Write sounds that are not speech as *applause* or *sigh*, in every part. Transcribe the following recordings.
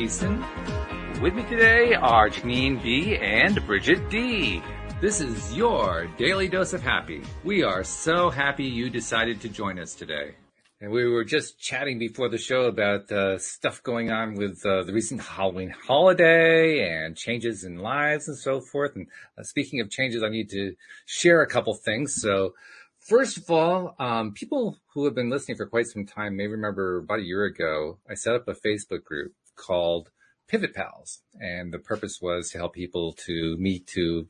Thiessen. With me today are Jeanine B and Bridget D. This is your daily dose of happy. We are so happy you decided to join us today. And we were just chatting before the show about uh, stuff going on with uh, the recent Halloween holiday and changes in lives and so forth. And uh, speaking of changes, I need to share a couple things. So First of all, um, people who have been listening for quite some time may remember about a year ago, I set up a Facebook group called Pivot Pals. And the purpose was to help people to meet to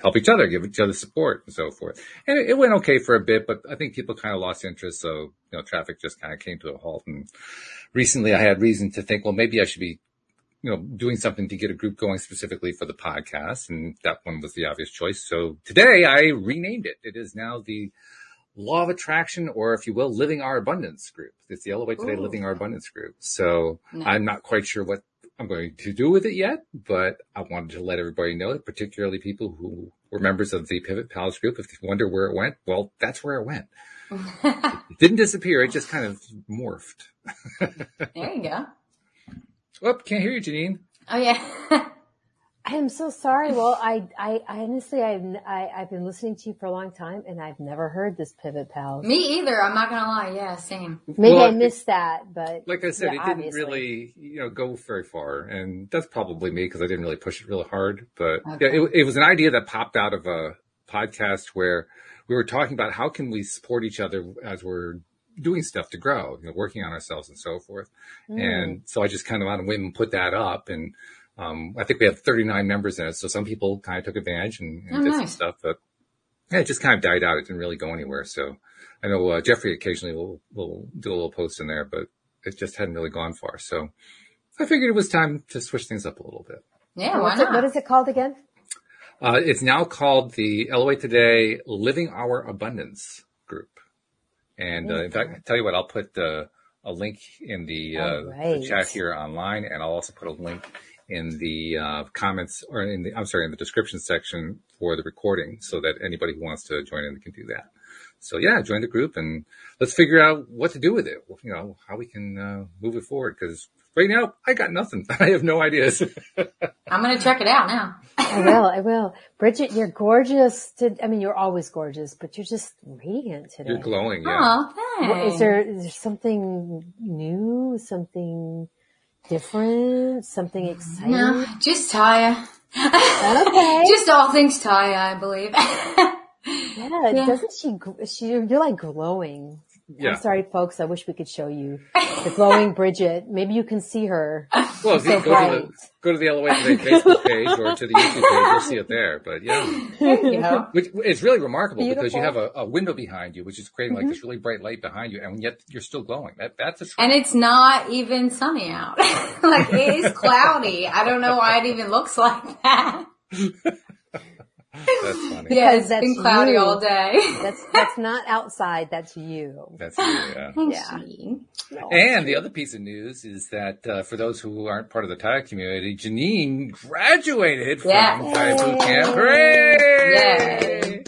help each other, give each other support and so forth. And it, it went okay for a bit, but I think people kind of lost interest. So, you know, traffic just kind of came to a halt. And recently I had reason to think, well, maybe I should be you know, doing something to get a group going specifically for the podcast. And that one was the obvious choice. So today I renamed it. It is now the Law of Attraction, or if you will, Living Our Abundance group. It's the LOA Today Ooh. Living Our Abundance group. So nice. I'm not quite sure what I'm going to do with it yet, but I wanted to let everybody know, particularly people who were members of the Pivot Pals group. If you wonder where it went, well, that's where it went. it *laughs* didn't disappear. It just kind of morphed. *laughs* there you go. Oh, can't hear you, Jeanine. Oh yeah. *laughs* I am so sorry. Well, I, I, I honestly, I've, I, I've been listening to you for a long time and I've never heard this Pivot Pals. Me either. I'm not going to lie. Yeah, same. Maybe well, I missed that, but. Like I said, yeah, it didn't obviously. really, you know, go very far. And that's probably me because I didn't really push it really hard. But okay. yeah, it, it was an idea that popped out of a podcast where we were talking about how can we support each other as we're doing stuff to grow, you know, working on ourselves and so forth. Mm. And so I just kind of on a whim put that up and, um, I think we have 39 members in it. So some people kind of took advantage and, and oh, did nice. some stuff, but yeah, it just kind of died out. It didn't really go anywhere. So I know, uh, Jeffrey occasionally will, will do a little post in there, but it just hadn't really gone far. So I figured it was time to switch things up a little bit. Yeah. What's it, what is it called again? Uh, it's now called the LOA Today Living Our Abundance group. And uh, in fact, I tell you what, I'll put uh, a link in the, uh, right. the, chat here online, and I'll also put a link in the uh, comments or in the I'm sorry in the description section for the recording, so that anybody who wants to join in can do that. So yeah, join the group and let's figure out what to do with it. You know how we can uh, move it forward because right now I got nothing. *laughs* I have no ideas. *laughs* I'm gonna check it out now. *laughs* I will. I will. Bridget, you're gorgeous. To, I mean, you're always gorgeous, but you're just radiant today. You're glowing. Yeah. Oh, thanks. Is there is there something new? Something different? Something exciting? No, just Taya. Okay. *laughs* just all things Taya, I believe. *laughs* yeah, yeah, doesn't she, she, you're like glowing. Yeah. I'm sorry, folks. I wish we could show you the glowing *laughs* Bridget. Maybe you can see her. Well, so go, to the, go to the LOA Today Facebook *laughs* page or to the YouTube page. You'll see it there. But yeah, which, it's really remarkable Beautiful. because you have a, a, window behind you, which is creating like mm-hmm. this really bright light behind you, and yet you're still glowing. That that's a and it's not even sunny out. *laughs* like it is cloudy. I don't know why it even looks like that. That's funny. Yeah, it's been cloudy you. all day. That's that's not outside. That's you. That's you. Yeah. *laughs* yeah. And the other piece of news is that uh, for those who aren't part of the Taya community, Jeanine graduated from yeah. Taya Boot Camp. Yay!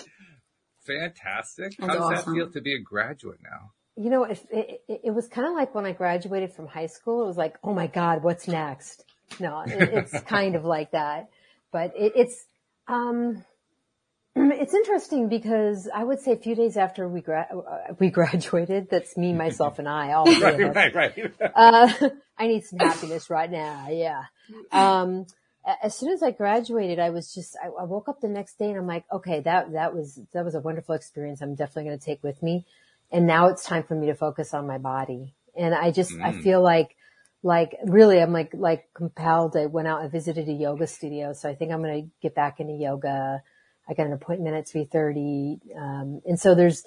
Fantastic. That's How does awesome. that feel to be a graduate now? You know, it, it, it was kind of like when I graduated from high school. It was like, oh my God, what's next? No, it, it's kind of like that, but it's um It's interesting because I would say a few days after we gra- uh, we *laughs* graduated, that's me, myself, and I, all *laughs* right, right, right. uh, *laughs* I need some happiness right now. Yeah. Um, as soon as I graduated, I was just, I, I, woke up the next day and I'm like, okay, that, that was, that was a wonderful experience. I'm definitely going to take with me. And now it's time for me to focus on my body. And I just, mm. I feel like, like really, I'm like, like compelled. I went out and visited a yoga studio. So I think I'm going to get back into yoga. I got an appointment at 3.30. Um, and so there's,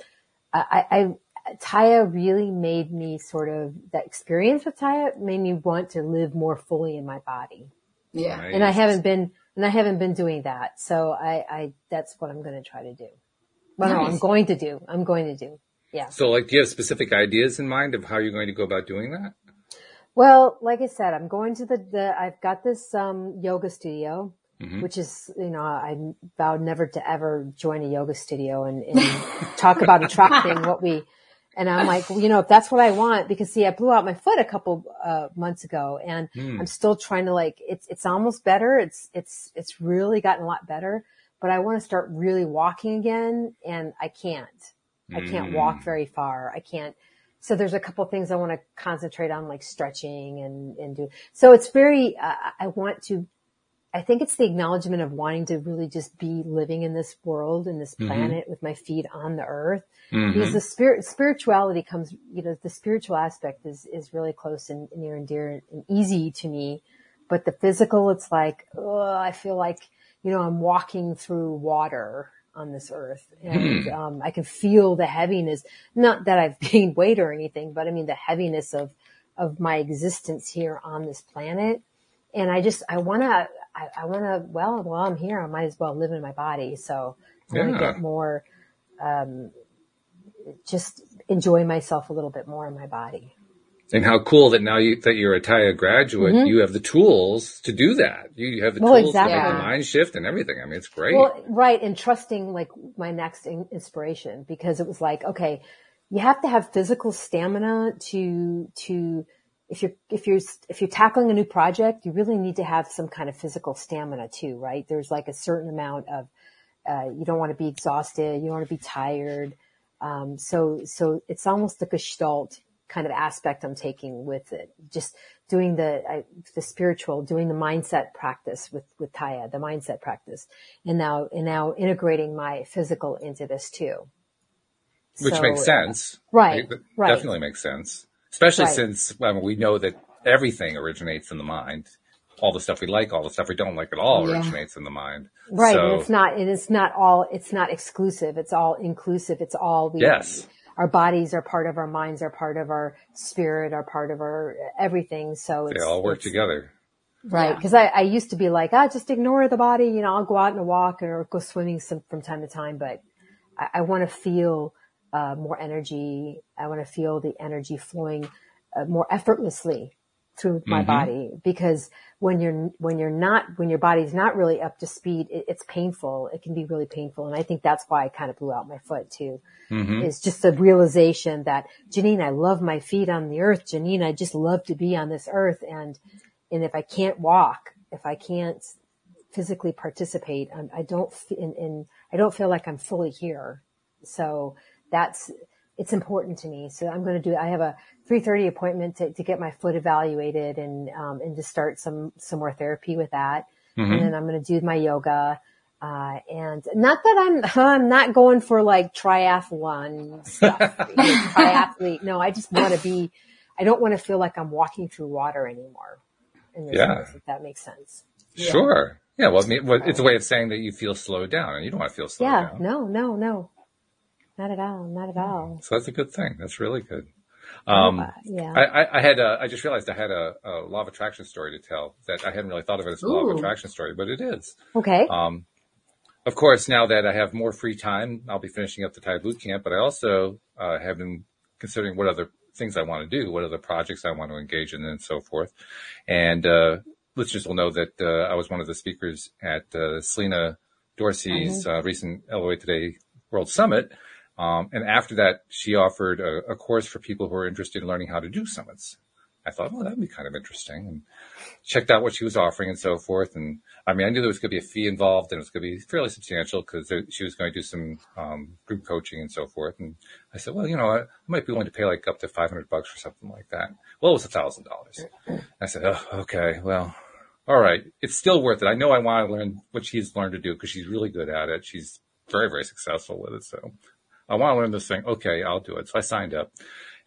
I, I, Taya really made me sort of, that experience with Taya made me want to live more fully in my body. Yeah. Nice. And I haven't been, and I haven't been doing that. So I, I, that's what I'm going to try to do. Well, nice. no, I'm going to do. I'm going to do. Yeah. So like, do you have specific ideas in mind of how you're going to go about doing that? Well, like I said, I'm going to the, the I've got this, um, yoga studio Mm-hmm. Which is, you know, I vowed never to ever join a yoga studio and, and *laughs* talk about attracting what we, And I'm like, well, you know, if that's what I want, because see, I blew out my foot a couple uh, months ago, and Hmm. I'm still trying to like, it's it's almost better. It's it's it's really gotten a lot better, but I want to start really walking again, and I can't. I can't Mm. walk very far. I can't. So there's a couple things I want to concentrate on, like stretching and and do. So it's very. Uh, I want to. I think it's the acknowledgement of wanting to really just be living in this world, in this Mhm. planet, with my feet on the earth. Mhm. because the spirit spirituality comes you know the spiritual aspect is is really close and near and dear and easy to me. But the physical it's like oh i feel like you know i'm walking through water on this earth. And um, i can feel the heaviness. Not that i've *laughs* gained weight or anything but i mean the heaviness of of my existence here on this planet. And i just i want to I, I want to well while i'm here i might as well live in my body so i want to Yeah. get more um, just enjoy myself a little bit more in my body. And how cool that now you, that you're a Taya graduate, you have the tools to do that. You have the Mm-hmm. Well, tools to make the mind shift and everything. I mean, it's great. Well, right. And trusting like my next in- inspiration because it was like, okay, you have to have physical stamina to, to, if you're, if you're, if you're tackling a new project, you really need to have some kind of physical stamina too, right? There's like a certain amount of, uh, you don't want to be exhausted. You don't want to be tired. Um, so, so it's almost the gestalt kind of aspect I'm taking with it. Just doing the, I, the spiritual, doing the mindset practice with, with Taya, the mindset practice. And now, and now integrating my physical into this too. which So, makes sense. Right, It right. Definitely makes sense. Especially Right. since I mean, we know that everything originates in the mind. All the stuff we like, all the stuff we don't like at all Yeah. originates in the mind. Right. So, and it's not, and it's not all, it's not exclusive. It's all inclusive. It's all we, Yes. our bodies are part of our minds, are part of our spirit, are part of our everything. So they all work together. Right. Yeah. Cause I, I used to be like, ah, just ignore the body. You know, I'll go out and walk or go swimming some, from time to time, but I, I want to feel, uh, more energy. I want to feel the energy flowing uh, more effortlessly through my Mhm. body because when you're, when you're not, when your body's not really up to speed, it, it's painful. It can be really painful. And I think that's why I kind of blew out my foot too. hmm It's just the realization that Jeanine, I love my feet on the earth. Jeanine, I just love to be on this earth. And, and if I can't walk, if I can't physically participate, I'm, I don't, f- and, and I don't feel like I'm fully here. So that's, it's important to me. So I'm going to do, I have a 3.30 appointment to, to get my foot evaluated and, um, and to start some, some more therapy with that. hmm And then I'm going to do my yoga. Uh, and not that I'm, *laughs* I'm not going for like triathlon stuff, *laughs* triathlete. No, I just want to be, I don't want to feel like I'm walking through water anymore. In this Yeah. earth, if that makes sense. Sure. Yeah. Well, I mean, well, it's a way of saying that you feel slowed down and you don't want to feel slowed Yeah. down. No, no, no. Not at all. Not at all. So that's a good thing. That's really good. Um, Uh, yeah. I, I, I had a, I just realized I had a, a law of attraction story to tell that I hadn't really thought of it as a law of attraction story, but it is. okay. Um, of course, now that I have more free time, I'll be finishing up the Taya boot camp, but I also uh, have been considering what other things I want to do, what other projects I want to engage in, and so forth. And uh, listeners will know that uh, I was one of the speakers at uh, Selena Dorsey's uh, recent LOA Today World Summit. Um, and after that, she offered a, a course for people who are interested in learning how to do summits. I thought, well, that'd be kind of interesting. And checked out what she was offering and so forth. And I mean, I knew there was going to be a fee involved and it was going to be fairly substantial because she was going to do some um, group coaching and so forth. And I said, well, you know, I, I might be willing to pay like up to 500 bucks or something like that. Well, it was a thousand dollars. I said, oh, okay, well, all right. It's still worth it. I know I want to learn what she's learned to do because she's really good at it. She's very, very successful with it. So I want to learn this thing. Okay, I'll do it. So I signed up.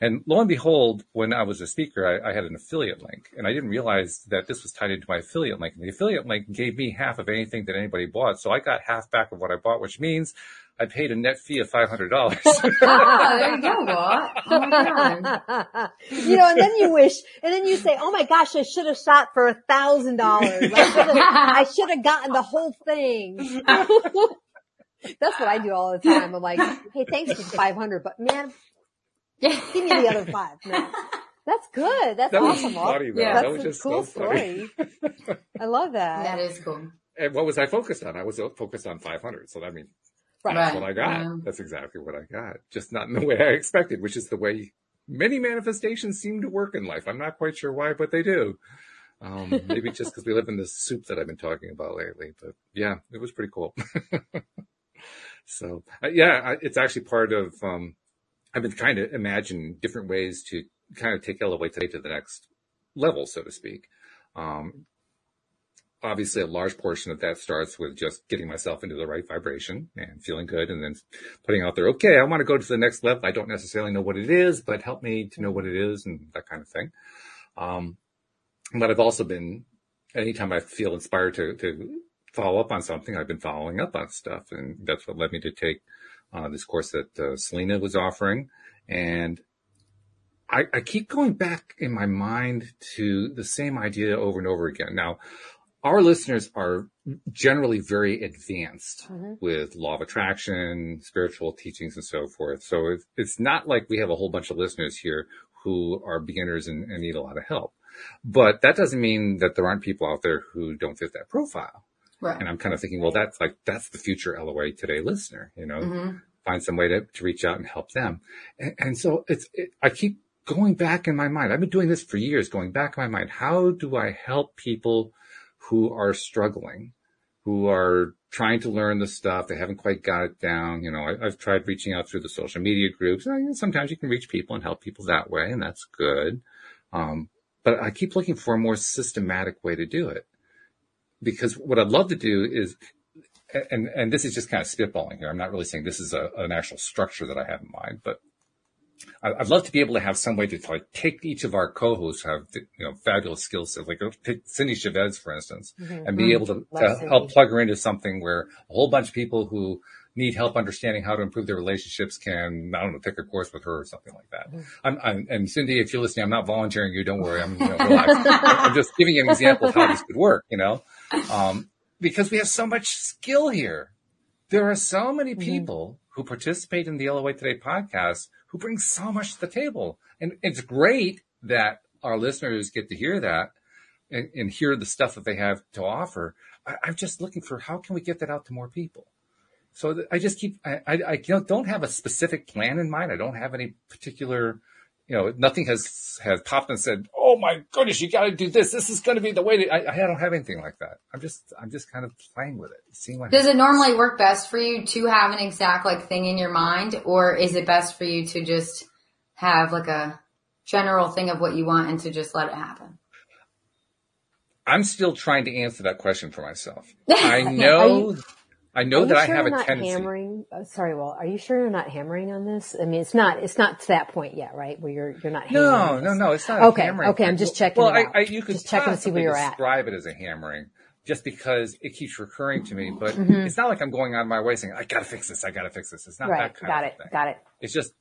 And lo and behold, when I was a speaker, I, I had an affiliate link and I didn't realize that this was tied into my affiliate link. And the affiliate link gave me half of anything that anybody bought. So I got half back of what I bought, which means I paid a net fee of $500. Oh, *laughs* there you go, what? Oh my god. you know, and then you wish, and then you say, "Oh my gosh, I should have shot for a thousand dollars. I should have gotten the whole thing." *laughs* That's what I do all the *laughs* time. I'm like, "Hey, thanks for the five hundred, but man, Yeah. give me the other five. No. *laughs* That's good. That's That was awesome. funny. Yeah. That's That was a just cool so story. I love that. That is cool. and what was I focused on? I was focused on 500. So that means Right. That's what I got. Yeah. That's exactly what I got. Just not in the way I expected, which is the way many manifestations seem to work in life. I'm not quite sure why, but they do. Um, *laughs* maybe just because we live in this soup that I've been talking about lately. But yeah, it was pretty cool. So uh, yeah, it's actually part of. Um, I've been trying to imagine different ways to kind of take LOA today to the next level, so to speak. Um, obviously, a large portion of that starts with just getting myself into the right vibration and feeling good, and then putting out there, okay, I want to go to the next level. I don't necessarily know what it is, but help me to know what it is and that kind of thing. Um, but I've also been, anytime I feel inspired to, to follow up on something, I've been following up on stuff. And that's what led me to take uh, this course that uh, Selena was offering. And I, I keep going back in my mind to the same idea over and over again. Now, our listeners are generally very advanced Mhm. with law of attraction, spiritual teachings, and so forth. So it's, it's not like we have a whole bunch of listeners here who are beginners and, and need a lot of help. But that doesn't mean that there aren't people out there who don't fit that profile. Right. And I'm kind of thinking, well, that's like, that's the future LOA today listener, you know, hmm find some way to, to reach out and help them. And, and so it's, it, I keep going back in my mind. I've been doing this for years, going back in my mind. How do I help people who are struggling, who are trying to learn the stuff? They haven't quite got it down. You know, I, I've tried reaching out through the social media groups. Uh, you know, Sometimes you can reach people and help people that way, and that's good. Um, but I keep looking for a more systematic way to do it because what I'd love to do is and and this is just kind of spitballing here. I'm not really saying this is a, an actual structure that I have in mind, but I'd love to be able to have some way to like take each of our co-hosts who have you know fabulous skill sets, like take Cindy Chavez, for instance, Mhm. and be able to, to help plug her into something where a whole bunch of people who need help understanding how to improve their relationships can, I don't know, take a course with her or something like that. I'm, I'm, and Cindy, if you're listening, I'm not volunteering you. Don't worry. I'm, you know, relax. *laughs* I'm just giving you an example of how this could work, you know, um, because we have so much skill here. There are so many people who participate in the LOA Today podcast who bring so much to the table. And it's great that our listeners get to hear that and, and hear the stuff that they have to offer. I, I'm just looking for how can we get that out to more people? So I just keep, I, I, I don't- don't have a specific plan in mind. I don't have any particular, you know, nothing has, has popped and said, Oh my goodness, you got to do this. This is going to be the way to, I, I don't have anything like that. I'm just, I'm just kind of playing with it, seeing what Does it normally work best for you to have an exact like thing in your mind, or is it best for you to just have like a general thing of what you want and to just let it happen? I'm still trying to answer that question for myself. *laughs* I know, I know that you I sure have you're a not tendency. hammering. Oh, sorry, Walt. Are you sure you're not hammering on this? I mean, it's not. It's not to that point yet, right? Where you're you're not. No, hammering no, no. It's not. Okay, a hammering okay, I'm just checking Well, I. I, you could Just checking to see where you're at. describe it as a hammering, just because it keeps recurring to me. But Mhm. it's not like I'm going out of my way saying, "I gotta fix this. I gotta fix this." It's not Right. that kind Got of it. thing. Got it. Got it. It's just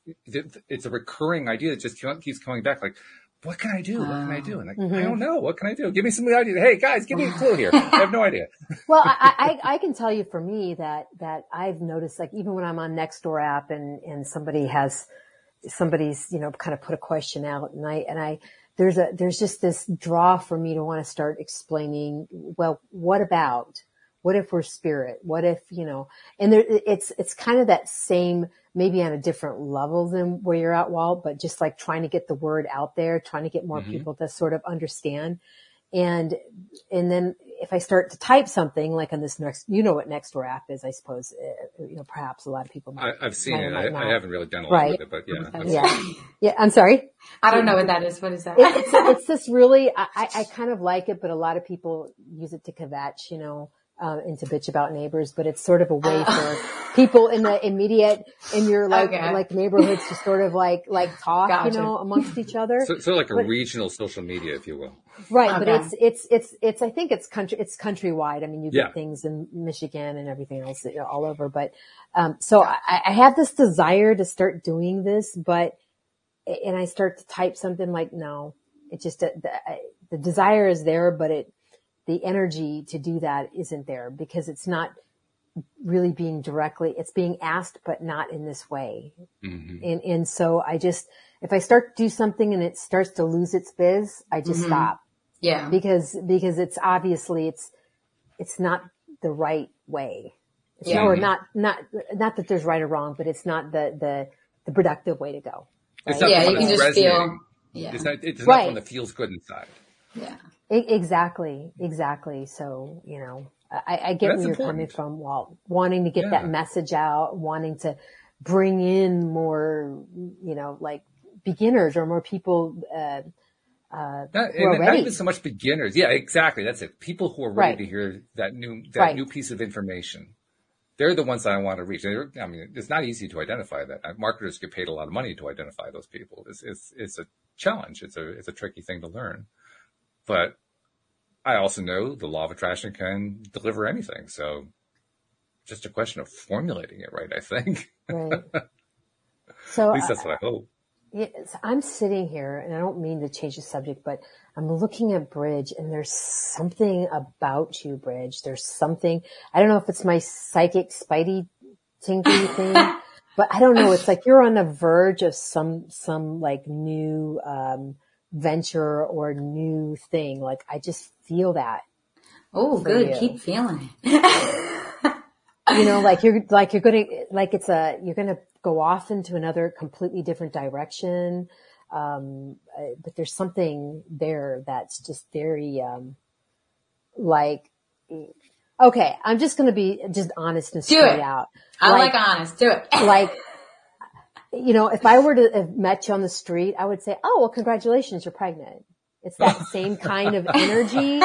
it's a recurring idea that just keeps coming back. Like, what can I do? What can I do? And like, Mhm. I don't know. What can I do? Give me some ideas. Hey guys, give me a clue here. I have no idea. *laughs* Well, I, I, I can tell you for me that, that I've noticed, like, even when I'm on Nextdoor app and, and somebody has, somebody's, you know, kind of put a question out and I, and I, there's a, there's just this draw for me to want to start explaining, well, what about, what if we're spirit? What if, you know, and there, it's, it's kind of that same, maybe on a different level than where you're at, Walt, but just like trying to get the word out there, trying to get more Mhm. people to sort of understand. And, and then if I start to type something like on this next, you know what Nextdoor app is, I suppose, uh, you know, perhaps a lot of people might. I, I've seen might it. might I. I haven't really done a lot Right. with it, but yeah. Yeah. *laughs* Yeah. I'm sorry. I don't know what that is. What is that? It, it's, it's this really, I, I I *laughs* kind of like it, but a lot of people use it to kvetch, you know, um, and to bitch about neighbors, but it's sort of a way Oh. for people in the immediate, in your like, Okay. like neighborhoods to sort of like, like talk, Gotcha. you know, amongst each other. So, so like a But- regional social media, if you will. Right, but Okay. it's it's it's it's I think it's country it's countrywide. I mean, you get Yeah. things in Michigan and everything else you know, all over. But um, so I, I have this desire to start doing this, but and I start to type something like, no, it just the, the desire is there, but it the energy to do that isn't there because it's not really being directly. It's being asked, but not in this way. hmm And and so I just if I start to do something and it starts to lose its biz, I just Mhm. stop yeah. because because it's obviously it's it's not the right way It's yeah. or not, not, not that there's right or wrong, but it's not the, the, the productive way to go. Right? yeah, you can just feel, yeah. It's not, it's right. not one that feels good inside. Yeah. Exactly. Exactly. So, you know, I, I get where you're coming from, Walt. Wanting to get yeah. that message out, wanting to bring in more, you know, like beginners or more people, uh, uh, not, not even so much beginners. Yeah, exactly. That's it. People who are ready right. to hear that new, that right. new piece of information. They're the ones that I want to reach. They're, I mean, it's not easy to identify that. Marketers get paid a lot of money to identify those people. It's, it's, it's a challenge. It's a, it's a tricky thing to learn, but I also know the law of attraction can deliver anything. So just a question of formulating it right, I think. Right. *laughs* So at least that's what I hope. Yes, I'm sitting here and I don't mean to change the subject, but I'm looking at Bridge and there's something about you, Bridge. There's something, I don't know if it's my psychic spidey tingly thing, *laughs* but I don't know. It's like you're on the verge of some, some like new, um, venture or new thing. Like I just feel that. Oh, good. You. Keep feeling it. *laughs* you know, *laughs* like you're, like you're gonna, like it's a, you're gonna go off into another completely different direction. Um, uh, but there's something there that's just very, um, like, okay, I'm just to be just honest and straight out. I like, like honest. Do it. like, *laughs* you know, if I were to have met you on the street, I would say, oh, well, congratulations, you're pregnant. It's that *laughs* same kind of energy.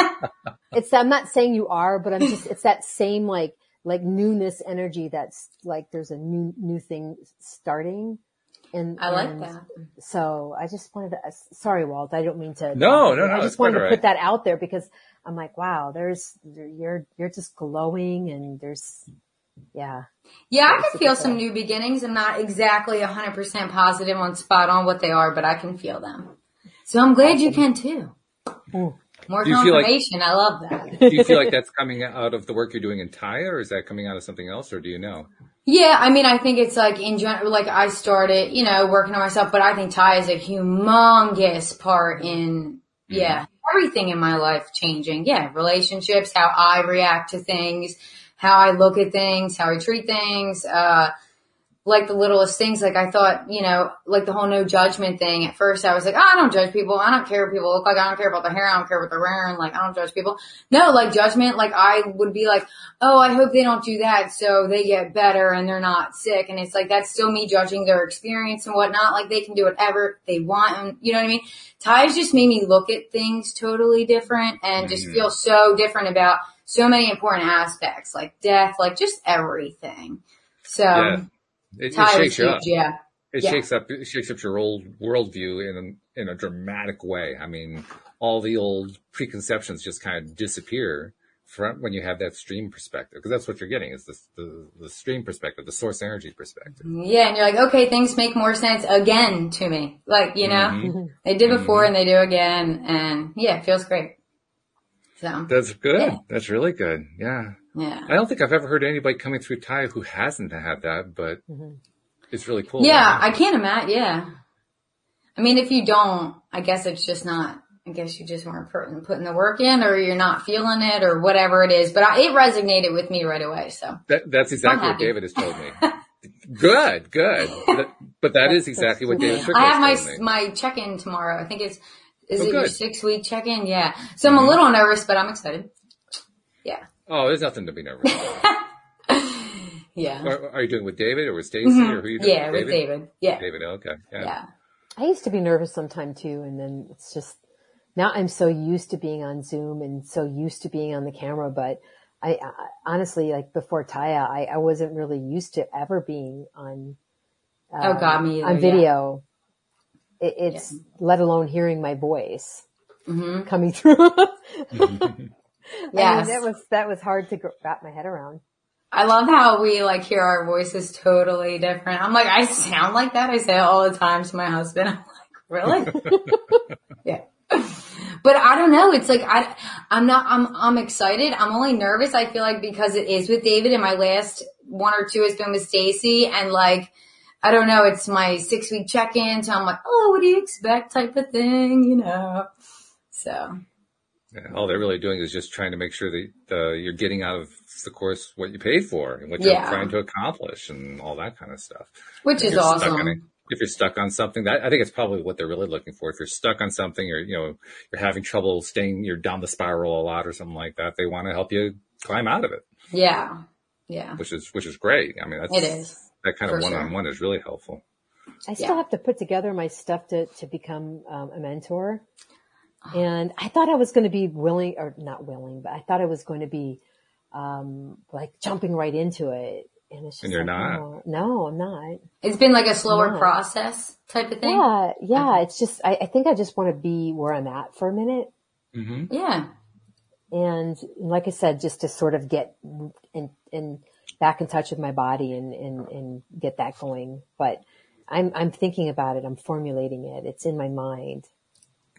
It's, I'm not saying you are, but I'm just, it's that same like, like newness energy that's like there's a new, new thing starting. And I like and that. So I just wanted to, sorry, Walt, I don't mean to. No, no, no. I just wanted to right. put that out there because I'm like, wow, there's, you're, you're just glowing and there's, yeah. Yeah, I can feel some new beginnings. I'm not exactly 100% positive on spot on what they are, but I can feel them. So I'm glad you can too. More confirmation. Like, I love that. *laughs* do you feel like that's coming out of the work you're doing in Taya or is that coming out of something else or do you know? Yeah, I mean, I think it's like in general, like I started, you know, working on myself, but I think Taya is a humongous part in, yeah, mm-hmm. everything in my life changing. Yeah, relationships, how I react to things, how I look at things, how I treat things, uh, like the littlest things. Like I thought, you know, like the whole no judgment thing. At first I was like, oh, I don't judge people. I don't care what people look like. I don't care about their hair. I don't care what they're wearing. Like I don't judge people. No, like judgment, like I would be like, oh, I hope they don't do that so they get better and they're not sick. And it's like, that's still me judging their experience and whatnot. Like they can do whatever they want. And you know what I mean? Taya's just made me look at things totally different and just mm-hmm. feel so different about so many important aspects, like death, like just everything. So. Yeah it, it shakes you up. Yeah. It yeah. shakes up, it shakes up your old worldview in a, in a dramatic way. I mean, all the old preconceptions just kind of disappear from when you have that stream perspective, because that's what you're getting is the, the, the stream perspective, the source energy perspective. Yeah. And you're like, okay, things make more sense again to me. Like, you know, mm-hmm. they did before mm-hmm. and they do again. And yeah, it feels great. So that's good. Yeah. That's really good. Yeah. Yeah. I don't think I've ever heard anybody coming through Taya who hasn't had that, but mm-hmm. it's really cool. Yeah, I can't imagine. Yeah. I mean, if you don't, I guess it's just not, I guess you just weren't putting the work in or you're not feeling it or whatever it is, but I, it resonated with me right away. So that, that's exactly what David has told me. *laughs* good, good. But, but that is exactly what David I have my, my check-in tomorrow. I think it's, is oh, it good. your six week check-in? Yeah. So I'm mm-hmm. a little nervous, but I'm excited. Yeah. Oh, there's nothing to be nervous about. *laughs* yeah. Are, are, you doing with David or with Stacy mm-hmm. or who are you doing? Yeah, with David. Yeah. David. Okay. Yeah. yeah. I used to be nervous sometime too, and then it's just now I'm so used to being on Zoom and so used to being on the camera, but I, I honestly like before Taya, I, I wasn't really used to ever being on. Uh, oh God, me either, on video. Yeah. It, it's yeah. let alone hearing my voice mm-hmm. coming through. Yeah, *laughs* I mean, that was that was hard to wrap my head around. I love how we like hear our voices totally different. I'm like, I sound like that. I say it all the time to my husband. *laughs* I'm like, really? *laughs* yeah. But I don't know. It's like I, I'm not. I'm I'm excited. I'm only nervous. I feel like because it is with David, and my last one or two has been with Stacy, and like I don't know. It's my six week check in, so I'm like, oh, what do you expect? Type of thing, you know. So Yeah, all they're really doing is just trying to make sure that uh, you're getting out of the course what you paid for and what you're trying to accomplish and all that kind of stuff. Which If is you're stuck on awesome. it- if you're stuck on something, that I think it's probably what they're really looking for. If you're stuck on something, or you know, you're having trouble staying, you're down the spiral a lot, or something like that. They want to help you climb out of it, Yeah. Yeah. which is which is great. I mean, that's It is. That kind of one on one is really helpful. I still Yeah. have to put together my stuff to, to become um, a mentor. And I thought I was going to be willing or not willing, but I thought I was going to be, um, like jumping right into it. And it's just And you're like, not. No, no, I'm not. It's been like a slower process type of thing. Yeah. Yeah. It's just, I, I think I just want to be where I'm at for a minute. hmm Yeah. And like I said, just to sort of get in, in back in touch with my body and, and, and get that going. But I'm, I'm thinking about it. I'm formulating it. It's in my mind.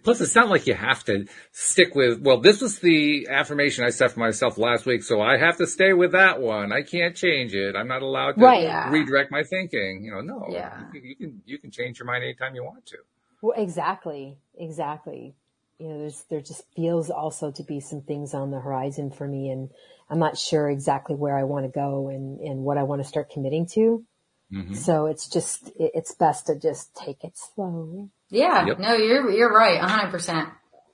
Plus, it's not like you have to stick with, well, this was the affirmation I set for myself last week, so I have to stay with that one. I can't change it. I'm not allowed to Right. Yeah. redirect my thinking. You know, no. Yeah. You, can- you can, you can change your mind anytime you want to. Well, exactly, exactly. You know, there's there just feels also to be some things on the horizon for me, and I'm not sure exactly where I want to go and and what I want to start committing to. Mhm. So it's just it, it's best to just take it slow. Yeah. Yep. No, you're, you're right. a hundred percent.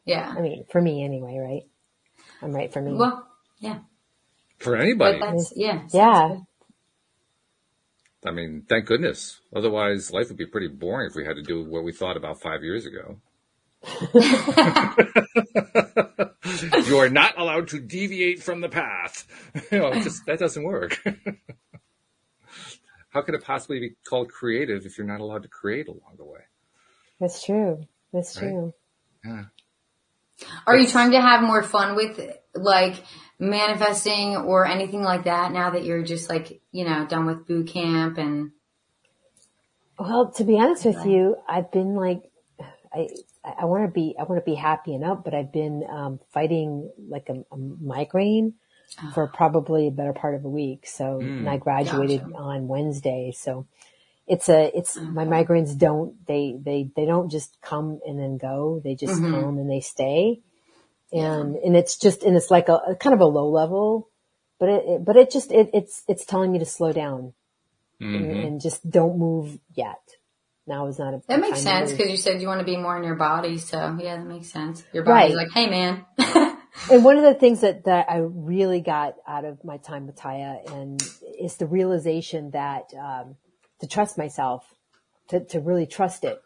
Yeah. I mean, for me anyway, right? I'm right for me. Well, yeah. For But anybody. that's, yeah. yeah. I mean, thank goodness. Otherwise, life would be pretty boring if we had to do what we thought about five years ago. *laughs* you are not allowed to deviate from the path. *laughs* You know, just that doesn't work. *laughs* How could it possibly be called creative if you're not allowed to create along the way? that's true. That's Right. true. Yeah. Are you trying to have more fun with like manifesting or anything like that now that you're just like, you know, done with boot camp and Well, to be honest with you, I've been like, I, I want to be, I want to be happy and up, but I've been, um, fighting like a, a migraine for probably a better part of a week. So, and I graduated Gotcha. on Wednesday. So it's a, it's, my migraines don't, they, they, they don't just come and then go. They just come and they stay. And, and it's just, and it's like a, a kind of a low level, but it, it but it just, it, it's, it's telling me to slow down and, Mhm. and just don't move yet. Now is not a that makes sense because you said you want to be more in your body. So yeah, that makes sense. Your body's Right. like, hey man. *laughs* And one of the things that, that I really got out of my time with Taya and is the realization that, um, to trust myself, to, to really trust it.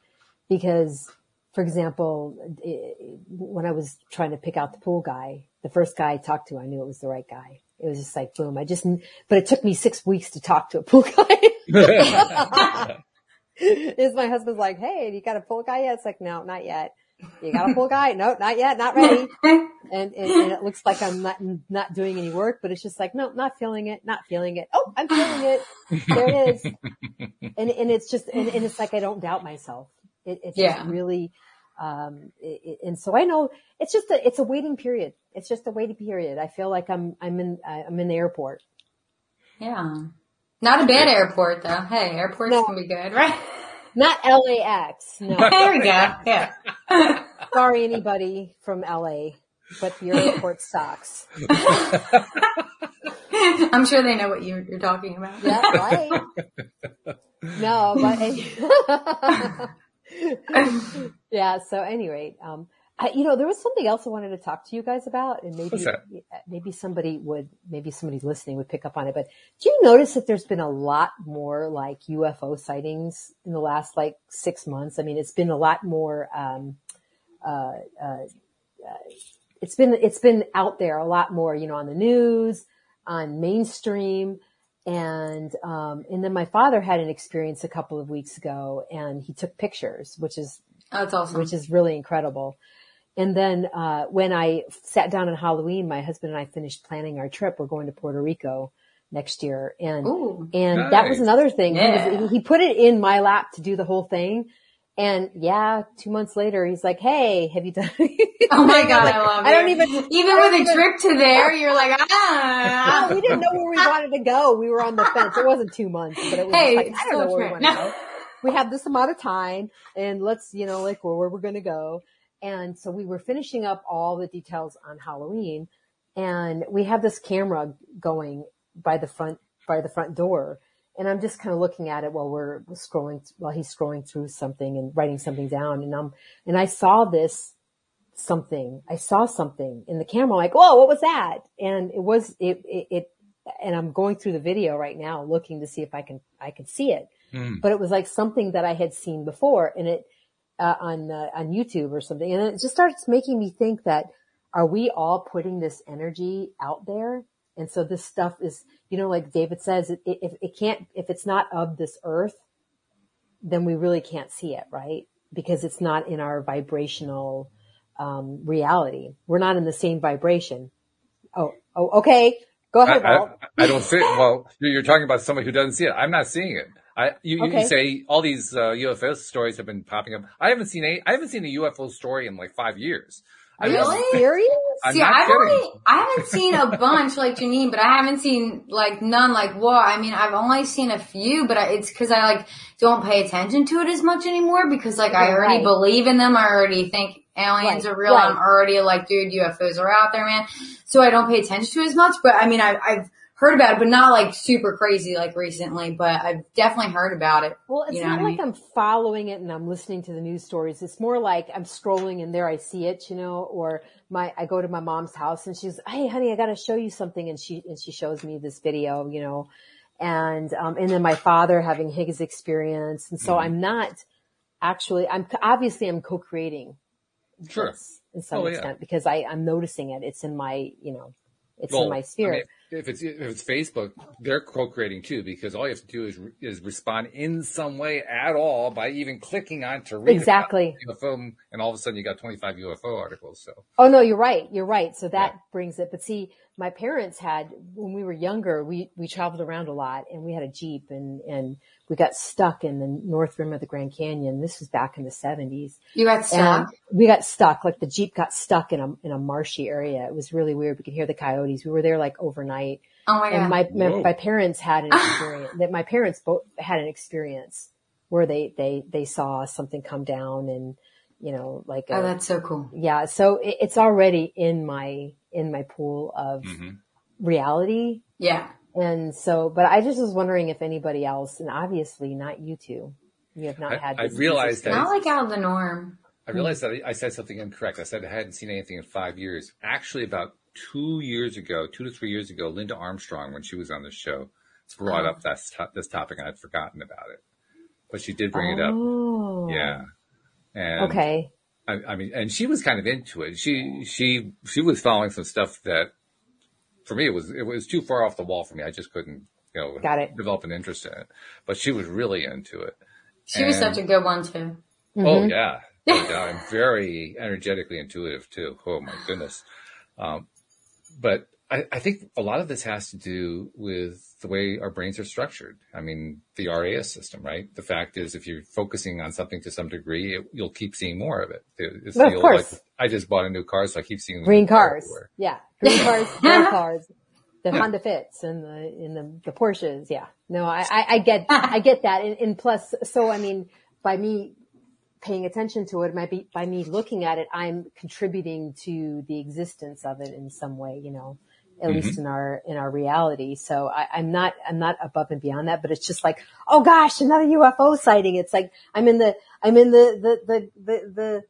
Because, for example, i- when I was trying to pick out the pool guy, the first guy I talked to, I knew it was the right guy. It was just like, boom, I just, but it took me six weeks to talk to a pool guy. *laughs* *laughs* is my husband's like, Hey, you got a pool guy yet? It's like, no, not yet. You got a pool guy? No, not yet. Not ready. And, and, and it looks like I'm not, not doing any work, but it's just like, no, not feeling it, not feeling it. Oh, I'm feeling it. There it is. *laughs* And, and it's just, and, and it's like, I don't doubt myself. It, it's Yeah. just really, um, it- and so I know it's just a, it's a waiting period. It's just a waiting period. I feel like I'm, I'm in, I'm in the airport. yeah. Not a bad airport though. Hey, airports No. can be good, right? Not LAX. No. *laughs* there we go. Yeah. *laughs* Sorry, anybody from LA, but your airport sucks. *laughs* I'm sure they know what you're, you're talking about. Yeah, right. No, but yeah. So, anyway, um, I, you know, there was something else I wanted to talk to you guys about, and maybe maybe somebody would, maybe somebody listening would pick up on it. But do you notice that there's been a lot more like UFO sightings in the last like six months? I mean, it's been a lot more. Um, uh, uh, it's been it's been out there a lot more, you know, on the news, on mainstream, and um, and then my father had an experience a couple of weeks ago, and he took pictures, which is That's awesome. which is really incredible. And then uh, when I sat down on Halloween, my husband and I finished planning our trip. We're going to Puerto Rico next year, and Ooh. and that was another thing. He, was, he put it in my lap to do the whole thing. And yeah, two months later, he's like, "Hey, have you done?" *laughs* Oh my god, Like, I love it. I don't even- even don't with a even- trip to there, you're like, ah. No, we didn't know where we wanted to go. We were on the fence. It wasn't two months, but it was Hey, like, I don't know a where we want to go. *laughs* We have this amount of time and let's, you know, like where, where we're going to go. And so we were finishing up all the details on Halloween and we have this camera going by the front, by the front door. And I'm just kind of looking at it while we're scrolling, while he's scrolling through something and writing something down. And um, and I saw this something. I saw something in the camera. like, whoa, what was that? And it was it, it, it and I'm going through the video right now, looking to see if I can I can see it. Mm. But it was like something that I had seen before, and it uh, on uh, on YouTube or something, and it just starts making me think that are we all putting this energy out there? And so this stuff is, you know, like David says, it, it, it can't, if it's not of this earth, then we really can't see it, right? Because it's not in our vibrational um, reality. We're not in the same vibration. Oh, oh, okay. Go ahead, I, I, I, don't see it. Well, you're talking about somebody who doesn't see it. I'm not seeing it. I, you, okay. you say all these uh, UFO stories have been popping up. I haven't seen a, I haven't seen a UFO story in like five years. Are really? *laughs* serious? I'm See, I've only, I haven't seen a *laughs* bunch like Jeanine, but I haven't seen like none like whoa. I mean, I've only seen a few, but I, it's cause I like don't pay attention to it as much anymore because like I already right. believe in them. I already think aliens right. are real. Right. I'm already like, dude, UFOs are out there, man. So I don't pay attention to it as much, but I mean, I, I've, heard about it, but not like super crazy like recently, but I've definitely heard about it. Well, it's you know not like I am following it and I'm listening to the news stories. It's more like I'm scrolling and there I see it, you know, or my, I go to my mom's house and she's, Hey honey, I got to show you something. And she, and she shows me this video, you know, and, um, and then my father having his experience. And so mm-hmm. I'm not actually, I'm obviously I'm co-creating. Sure. In some oh, extent yeah. because I, I'm noticing it. It's in my, you know, it's well, in my sphere. I mean, if it's if it's Facebook, they're co-creating too because all you have to do is is respond in some way at all by even clicking on to read exactly UFO, and all of a sudden you got 25 UFO articles. So oh no, you're right, you're right. So that yeah. brings it. But see, my parents had when we were younger, we we traveled around a lot, and we had a jeep, and and we got stuck in the north rim of the Grand Canyon. This was back in the 70s. You got stuck. And we got stuck. Like the jeep got stuck in a in a marshy area. It was really weird. We could hear the coyotes. We were there like overnight. Oh my god! And my my, my parents had an *laughs* experience. that my parents both had an experience where they they they saw something come down and you know like oh, a, oh that's so cool. Yeah, so it, it's already in my in my pool of mm-hmm. reality. Yeah. And so, but I just was wondering if anybody else, and obviously not you two, you have not I, had. I realized that not like out of the norm. I realized that I said something incorrect. I said I hadn't seen anything in five years. Actually, about two years ago, two to three years ago, Linda Armstrong, when she was on the show, brought oh. up that this topic, and I'd forgotten about it, but she did bring oh. it up. Yeah. And okay. I, I mean, and she was kind of into it. She she she was following some stuff that for me, it was, it was too far off the wall for me. I just couldn't, you know, Got it. develop an interest in it, but she was really into it. She and, was such a good one too. Oh mm-hmm. yeah. yeah. I'm very energetically intuitive too. Oh my goodness. Um, but I, I, think a lot of this has to do with the way our brains are structured. I mean, the RAS system, right? The fact is, if you're focusing on something to some degree, it, you'll keep seeing more of it. It's of course. Like, I just bought a new car, so I keep seeing green cars. Everywhere. Yeah, green cars, *laughs* green cars, the yeah. Honda Fits and the in the the Porsches. Yeah, no, I I, I get I get that, and, and plus, so I mean, by me paying attention to it, might be by me looking at it, I'm contributing to the existence of it in some way, you know at mm-hmm. least in our in our reality. So I, I'm not I'm not above and beyond that, but it's just like, oh gosh, another UFO sighting. It's like I'm in the I'm in the the the the, the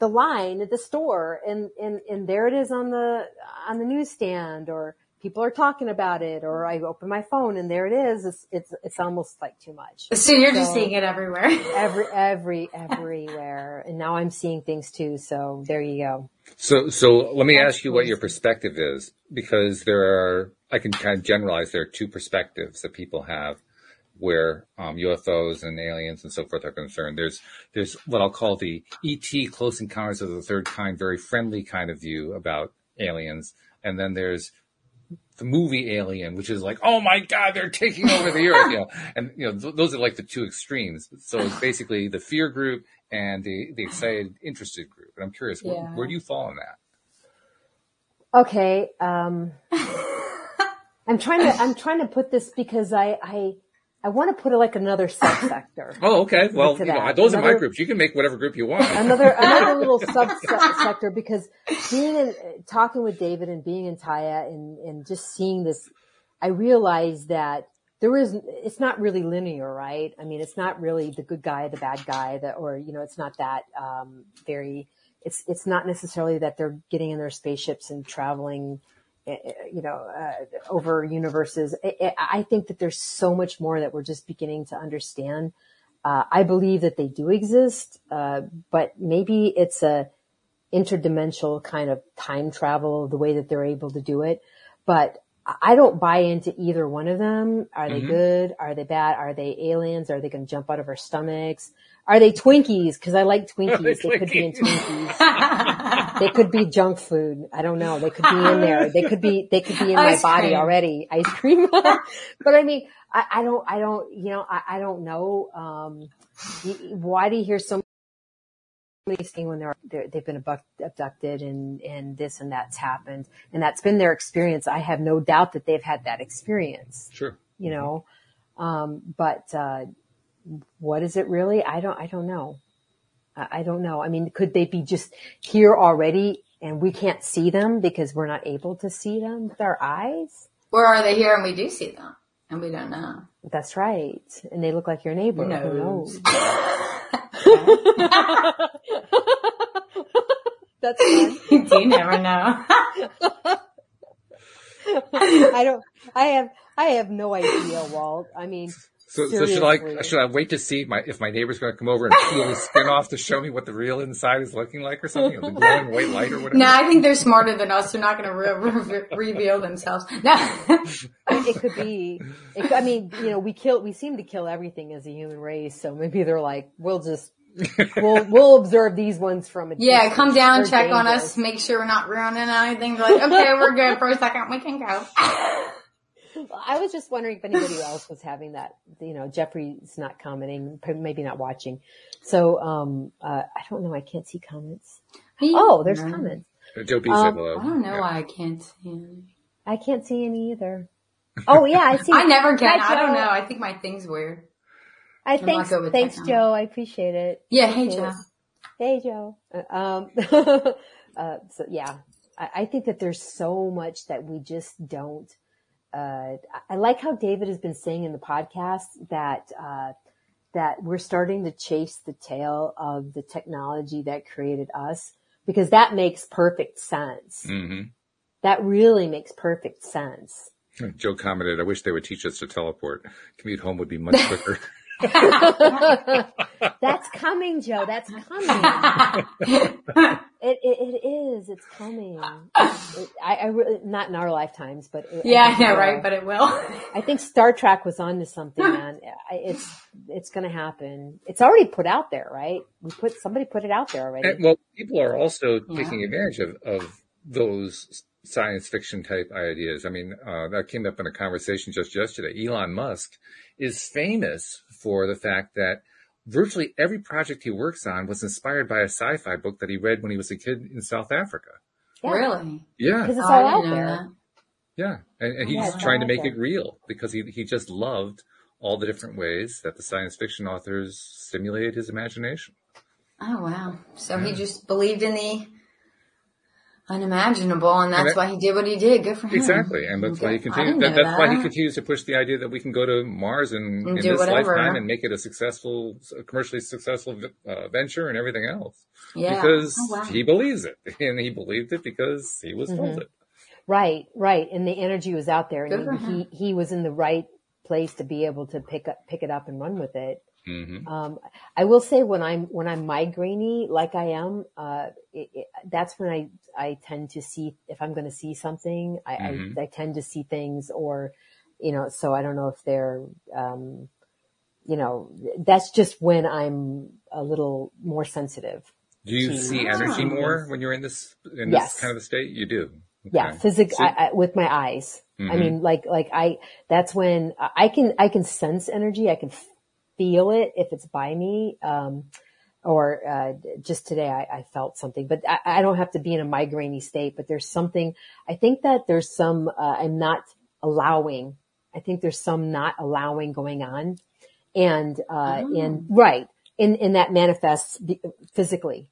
the line at the store and, and, and there it is on the, on the newsstand or people are talking about it or I open my phone and there it is. It's, it's, it's almost like too much. So you're so just seeing it everywhere. *laughs* every, every, everywhere. And now I'm seeing things too. So there you go. So, so let me ask you what your perspective is because there are, I can kind of generalize there are two perspectives that people have where um, UFOs and aliens and so forth are concerned. There's there's what I'll call the ET close encounters of the third kind, very friendly kind of view about aliens, and then there's the movie Alien, which is like, oh my God, they're taking over the earth, you know, *laughs* and you know, th- those are like the two extremes. So it's *sighs* basically the fear group and the, the excited, interested group. And I'm curious, yeah. where, where, do you fall in that? Okay. Um, *laughs* I'm trying to, I'm trying to put this because I, I, I want to put it like another subsector. *coughs* Oh, okay. Well, you know, those are my groups. You can make whatever group you want. another *laughs* another little subsector because being in talking with David and being in Taya and and just seeing this, I realized that there is it's not really linear, right? I mean, it's not really the good guy, the bad guy, that or you know, it's not that um, very. It's it's not necessarily that they're getting in their spaceships and traveling. Eh, eh, You know, uh, over universes. I- I think that there's so much more that we're just beginning to understand. Uh, I believe that they do exist, uh, but maybe it's a interdimensional kind of time travel, the way that they're able to do it. But I don't buy into either one of them. Are they good? Are they bad? Are they aliens? Are they going to jump out of our stomachs? Are they Twinkies? Cause I like Twinkies. *laughs* they They, could be in Twinkies? *laughs* Twinkies. they could be junk food. I don't know. They could be in there. They could be, they could be in my body cream. already. Ice cream. *laughs* but I mean, I, I don't, I don't, you know, I, I don't know. Um, why do you hear so many saying when they're, they're they've been abduct, abducted and and this and that's happened and that's been their experience? I have no doubt that they've had that experience. Sure. You know, um, but uh, what is it really? I don't. I don't know. I, don't know. I mean, could they be just here already and we can't see them because we're not able to see them with our eyes? Or are they here and we do see them and we don't know? That's right. And they look like your neighbor. Who Who knows? *laughs* That's fun. *laughs* you never know. *laughs* I don't. I have. I have no idea, Walt. I mean, So, so should I should I wait to see my if my neighbor's going to come over and peel the skin off to show me what the real inside is looking like or something, or the glowing white light or whatever? no, I think they're smarter than us. They're not going to re- re- reveal themselves. No. it could be. It, I mean, you know, we kill. We seem to kill everything as a human race. So maybe they're like, we'll just. We'll we'll observe these ones from a yeah, distance. come down, They're check on us, make sure we're not ruining anything. Be like, okay, we're good for a second. We can go. *laughs* I was just wondering if anybody else was having that. You know, Jeffrey's not commenting, maybe not watching. So, um, uh, I don't know. I can't see comments. Oh, there's comments. Joe B Um, said hello. I don't know Yeah. why I can't see any. I can't see any either. Oh yeah, I see. *laughs* I never can. Hi, I don't Joe. know. I think my thing's weird. I not thanks, thanks. Joe. I appreciate it. Yeah, hey, Appreciate Joe. Hey, Joe. Uh, Um, *laughs* uh, so yeah, I, I think that there's so much that we just don't. Uh, I- I like how David has been saying in the podcast that uh, that we're starting to chase the tail of the technology that created us because that makes perfect sense. hmm That really makes perfect sense. *laughs* Joe commented, "I wish they would teach us to teleport. Commute home would be much quicker." *laughs* *laughs* That's coming, Joe. That's coming. It, it, it is. It's coming. It, I, I really, not in our lifetimes, but it, Yeah, I think *laughs* right? will. But it will. *laughs* I think Star Trek was onto something, *laughs* man. It's it's going to happen. It's already put out there, right? We put somebody put it out there already. And, well, people are also Yeah. taking advantage of, of those science fiction type ideas. I mean, uh, that came up in a conversation just yesterday. Elon Musk is famous for the fact that virtually every project he works on was inspired by a sci-fi book that he read when he was a kid in South Africa. Yeah. Really? Yeah, Because it's Oh, all out there. yeah, and, and he's oh, Yeah, trying to make it real because he he just loved all the different ways that the science fiction authors stimulated his imagination. Oh wow. So he just believed in the unimaginable and that's And that- why he did what he did. Good for him. Exactly, and that's why he continues. didn't That, that's why he continues to push the idea that we can go to Mars and, And in do this whatever. lifetime and make it a successful, a commercially successful uh, venture and everything else. Yeah. Because Oh, wow. he believes it, *laughs* and he believed it because he was told Mhm. it. Right, right. And the energy was out there, Good and he, he he was in the right place to be able to pick up pick it up and run with it. hmm Um, I will say when I'm when I'm migrainey like I am, uh, it, it, that's when I I tend to see if I'm going to see something, I, Mhm. I I tend to see things or you know. So I don't know if they're um, you know that's just when I'm a little more sensitive. Do you see energy Oh. more when you're in this in Yes. this kind of a state? You do. Yeah, Okay. physic So- I, I, with my eyes. I Mhm. mean, like like I that's when I can I can sense energy. I can feel it if it's by me. Um, or uh, just today I, I felt something, but I, I don't have to be in a migrainey state. But there's something. I think that there's some. Uh, I'm not allowing I think there's some not allowing going on. And, uh, oh. and right. And, and that manifests physically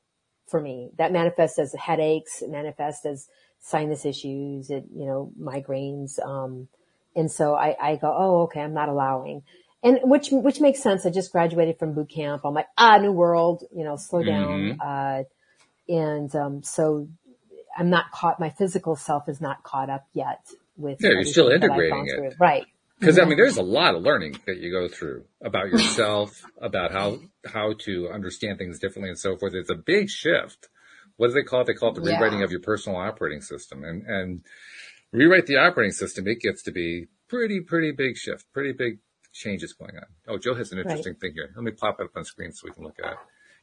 for me. That manifests as headaches, it manifests as sinus issues, it, you know, migraines. Um, and so I, I go, oh, okay, I'm not allowing. And which, which makes sense. I just graduated from boot camp. I'm like, ah, new world, you know, slow down. Mm-hmm. Uh, and, um, so I'm not caught, my physical self is not caught up yet with. Yeah, you're still integrating it. Right. Because I mean, there's a lot of learning that you go through about *laughs* yourself, about how how to understand things differently, and so forth. It's a big shift. What do they call it? They call it the yeah. rewriting of your personal operating system, and and rewrite the operating system. It gets to be pretty pretty big shift, pretty big changes going on. Oh, Joe has an interesting right. thing here. Let me pop it up on screen so we can look at it.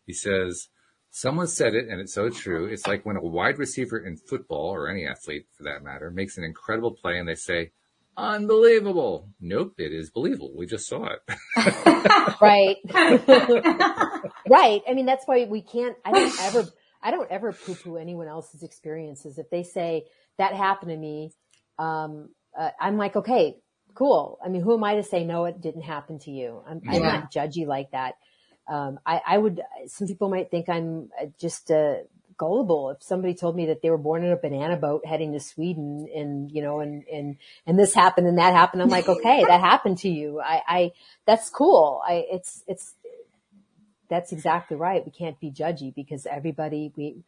He says, Someone said it, and it's so true. It's like when a wide receiver in football, or any athlete for that matter, makes an incredible play and they say, unbelievable. Nope, it is believable. We just saw it. *laughs* right. *laughs* right. I mean, that's why we can't, I don't ever, I don't ever poo poo anyone else's experiences. If they say that happened to me, um, uh, I'm like, okay, cool. I mean, who am I to say no, it didn't happen to you? I'm, yeah. I'm not judgy like that. Um, I, I would, some people might think I'm uh, just, uh, gullible. If somebody told me that they were born in a banana boat heading to Sweden and, you know, and, and, and this happened and that happened, I'm like, okay, that happened to you. I, I, that's cool. I, it's, it's, that's exactly right. We can't be judgy because everybody, we,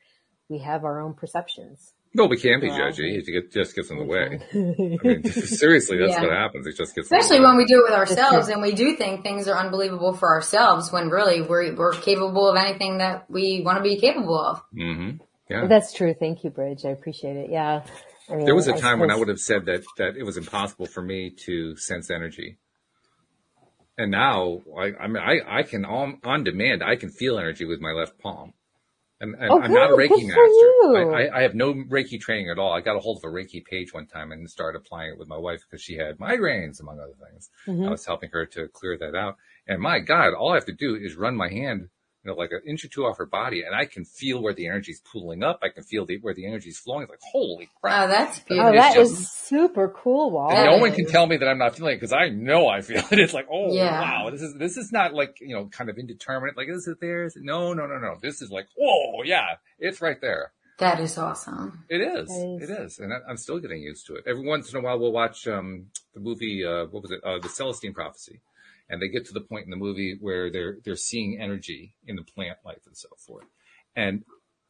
we have our own perceptions. No, we can't be judgy. It just gets in the way. I mean, *laughs* seriously, that's yeah. what happens. It just gets especially when we do it with ourselves and we do think things are unbelievable for ourselves when really we're we're capable of anything that we want to be capable of. Mm-hmm. Yeah, that's true. Thank you, Bridge. I appreciate it. Yeah. I mean, there was a time suppose... when I would have said that that it was impossible for me to sense energy. And now, I, I mean, I, I can on, on demand, I can feel energy with my left palm. And, and oh, I'm not a Reiki master. I, I, I, have no Reiki training at all. I got a hold of a Reiki page one time and started applying it with my wife because she had migraines, among other things. Mm-hmm. I was helping her to clear that out. And my God, all I have to do is run my hand you know, like an inch or two off her body, and I can feel where the energy is pooling up. I can feel the, where the energy is flowing. It's like, holy crap. Oh, that's beautiful. Oh, that just, is super cool, Walt. And no one can tell me that I'm not feeling it because I know I feel it. *laughs* It's like, oh, yeah. wow, this is, this is not like, you know, kind of indeterminate. Like, is it there? Is it? No, no, no, no. This is like, oh yeah, it's right there. That is awesome. It is. is. It is. And I'm still getting used to it. Every once in a while, we'll watch, um, the movie, uh, what was it? Uh, the Celestine Prophecy and they get to the point in the movie where they're they're seeing energy in the plant life and so forth. And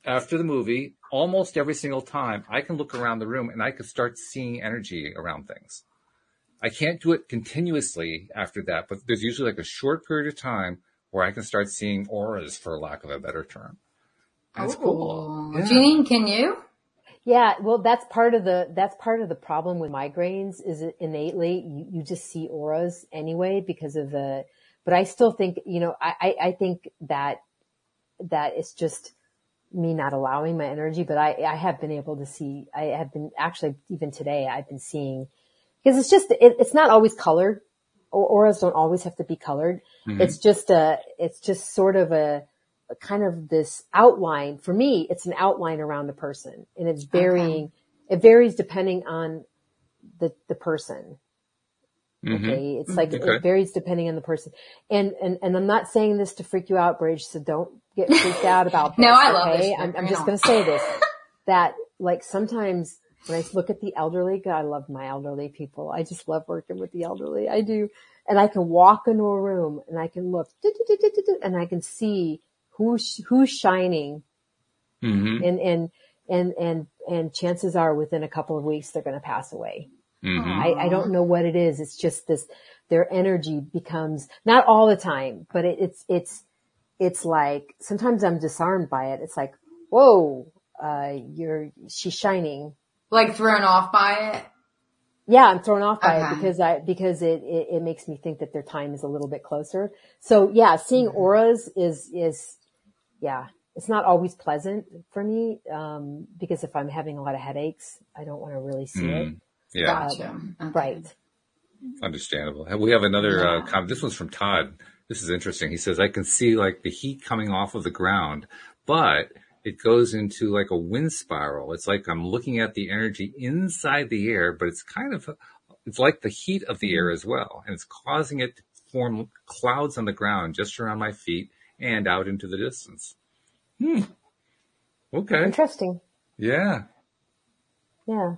after the movie, almost every single time, I can look around the room and I can start seeing energy around things. I can't do it continuously after that, but there's usually like a short period of time where I can start seeing auras, for lack of a better term. That's oh, cool. Yeah. Jeanine, can you? Yeah, well, that's part of the that's part of the problem with migraines is it innately you, you just see auras anyway because of the. But I still think you know I I think that that it's just me not allowing my energy, but I I have been able to see I have been actually even today I've been seeing because it's just it, it's not always colored. Auras don't always have to be colored. Mm-hmm. It's just a it's just sort of a kind of this outline. For me, it's an outline around the person and it's varying. Okay. It varies depending on the, the person. Mm-hmm. Okay. It's like, okay. it varies depending on the person. And, and, and I'm not saying this to freak you out, Bridge. So don't get freaked out about *laughs* this. no, I love okay? I'm, I'm just going to say this, *laughs* that like sometimes when I look at the elderly, God, I love my elderly people. I just love working with the elderly. I do. And I can walk into a room and I can look and I can see who's who's shining, mm-hmm. and and and and and chances are within a couple of weeks they're going to pass away. Mm-hmm. I, I don't know what it is. It's just this. Their energy becomes not all the time, but it, it's it's it's like sometimes I'm disarmed by it. It's like, whoa, uh, you're she's shining. Like thrown off by it. Yeah, I'm thrown off by okay. it because I because it, it, it makes me think that their time is a little bit closer. So yeah, seeing mm-hmm. auras is is yeah, it's not always pleasant for me um, because if I'm having a lot of headaches, I don't want to really see mm, it. Yeah, gotcha. Um, okay. Right. Understandable. We have another uh, yeah. uh, comment. This one's from Todd. This is interesting. He says, "I can see like the heat coming off of the ground, but." It goes into like a wind spiral. It's like I'm looking at the energy inside the air, but it's kind of it's like the heat of the air as well. And it's causing it to form clouds on the ground just around my feet and out into the distance. Hmm. Okay. Interesting. Yeah. Yeah.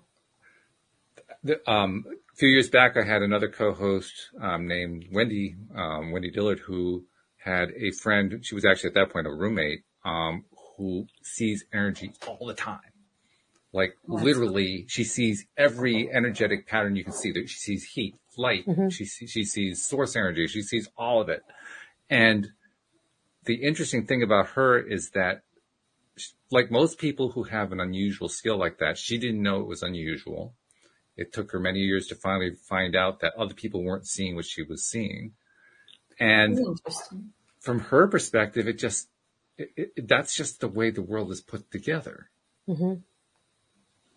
The, um, a few years back, I had another co-host um, named Wendy, um, Wendy Dillard, who had a friend. She was actually at that point a roommate um, who sees energy all the time. Like literally, she sees every energetic pattern you can see. That she sees heat, light. She she sees source energy. She sees all of it. And the interesting thing about her is that, like most people who have an unusual skill like that, she didn't know it was unusual. It took her many years to finally find out that other people weren't seeing what she was seeing. And from her perspective, it just, it, it, that's just the way the world is put together. hmm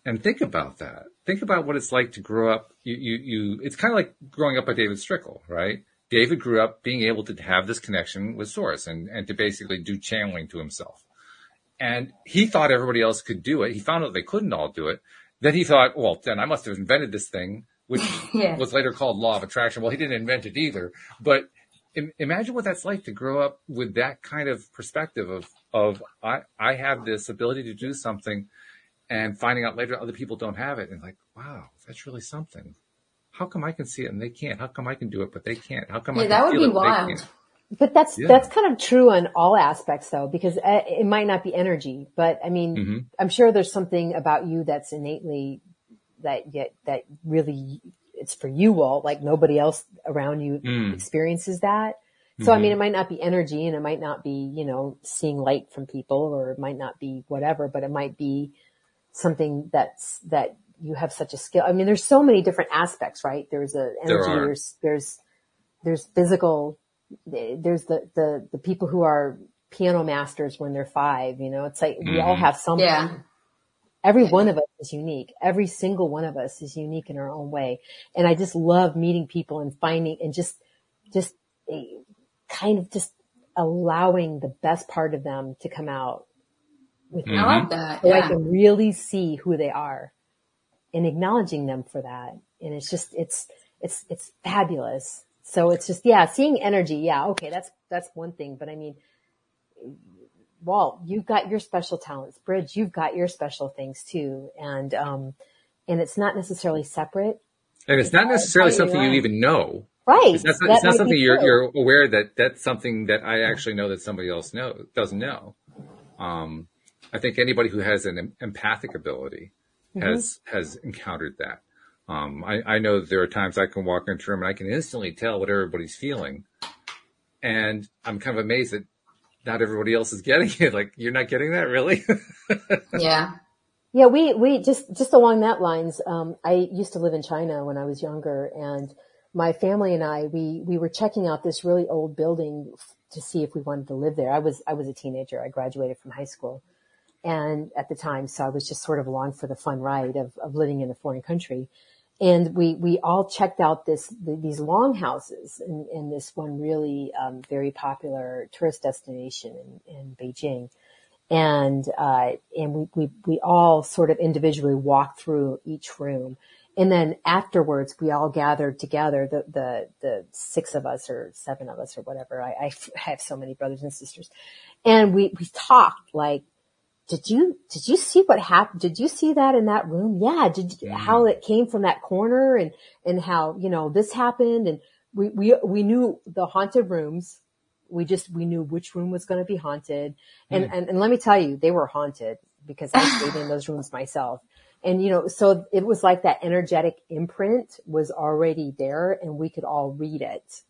And think about that. Think about what it's like to grow up. You, you, you, it's kind of like growing up by David Strickle, right? David grew up being able to have this connection with source and, and to basically do channeling to himself. And he thought everybody else could do it. He found out they couldn't all do it. Then he thought, well, then I must have invented this thing, which *laughs* Yeah. was later called law of attraction. Well, he didn't invent it either, but im- imagine what that's like to grow up with that kind of perspective of, of I, I have this ability to do something and finding out later other people don't have it and like, wow, that's really something. How come I can see it and they can't? How come I can do it, but they can't? How come I Yeah, can that would feel be it, wild. can't? But that's Yeah. that's kind of true on all aspects, though, because uh, it might not be energy, but I mean, Mhm. I'm sure there's something about you that's innately that yet that really it's for you all, like nobody else around you Mm. experiences that. So I Mhm. mean, it might not be energy, and it might not be you know seeing light from people, or it might not be whatever, but it might be something that's that you have such a skill. I mean, there's so many different aspects, right? There's a energy, are. there's there's there's physical, there's the the the people who are piano masters when they're five. You know, it's like we all Mhm. have something. Yeah. Every one of us is unique. Every single one of us is unique in our own way. And I just love meeting people and finding and just, just eh, kind of just allowing the best part of them to come out with me. I like that. So I can really see who they are and acknowledging them for that. And it's just, it's, it's, it's fabulous. So it's just, yeah, seeing energy. Yeah. Okay. That's, that's one thing. But I mean, Walt, you've got your special talents. Bridge, you've got your special things too. And, um, and it's not necessarily separate. And it's not necessarily something you even know. Right. It's not, That it's not something you're, true. you're aware that that's something that I actually know that somebody else knows, doesn't know. Um, I think anybody who has an empathic ability Mm-hmm. has, has encountered that. Um, I, I know that there are times I can walk into a room and I can instantly tell what everybody's feeling. And I'm kind of amazed that not everybody else is getting it. *laughs* Like, you're not getting that really? *laughs* Yeah. Yeah, we, we just, just along that lines, um, I used to live in China when I was younger and my family and I, we, we were checking out this really old building f- to see if we wanted to live there. I was, I was a teenager. I graduated from high school and at the time, so I was just sort of along for the fun ride of, of living in a foreign country. And we, we all checked out this, the, these longhouses in, in this one really, um, very popular tourist destination in, in Beijing and uh, and we, we we all sort of individually walked through each room, and then afterwards we all gathered together. The the the six of us or seven of us or whatever. I have so many brothers and sisters, and we we talked like. Did you did you see what happened? Did you see that in that room? Yeah. Did you, mm-hmm. how it came from that corner and and how you know this happened and we we we knew the haunted rooms we just we knew which room was going to be haunted and, mm. and and let me tell you they were haunted because i stayed in those rooms myself and you know so it was like that energetic imprint was already there and we could all read it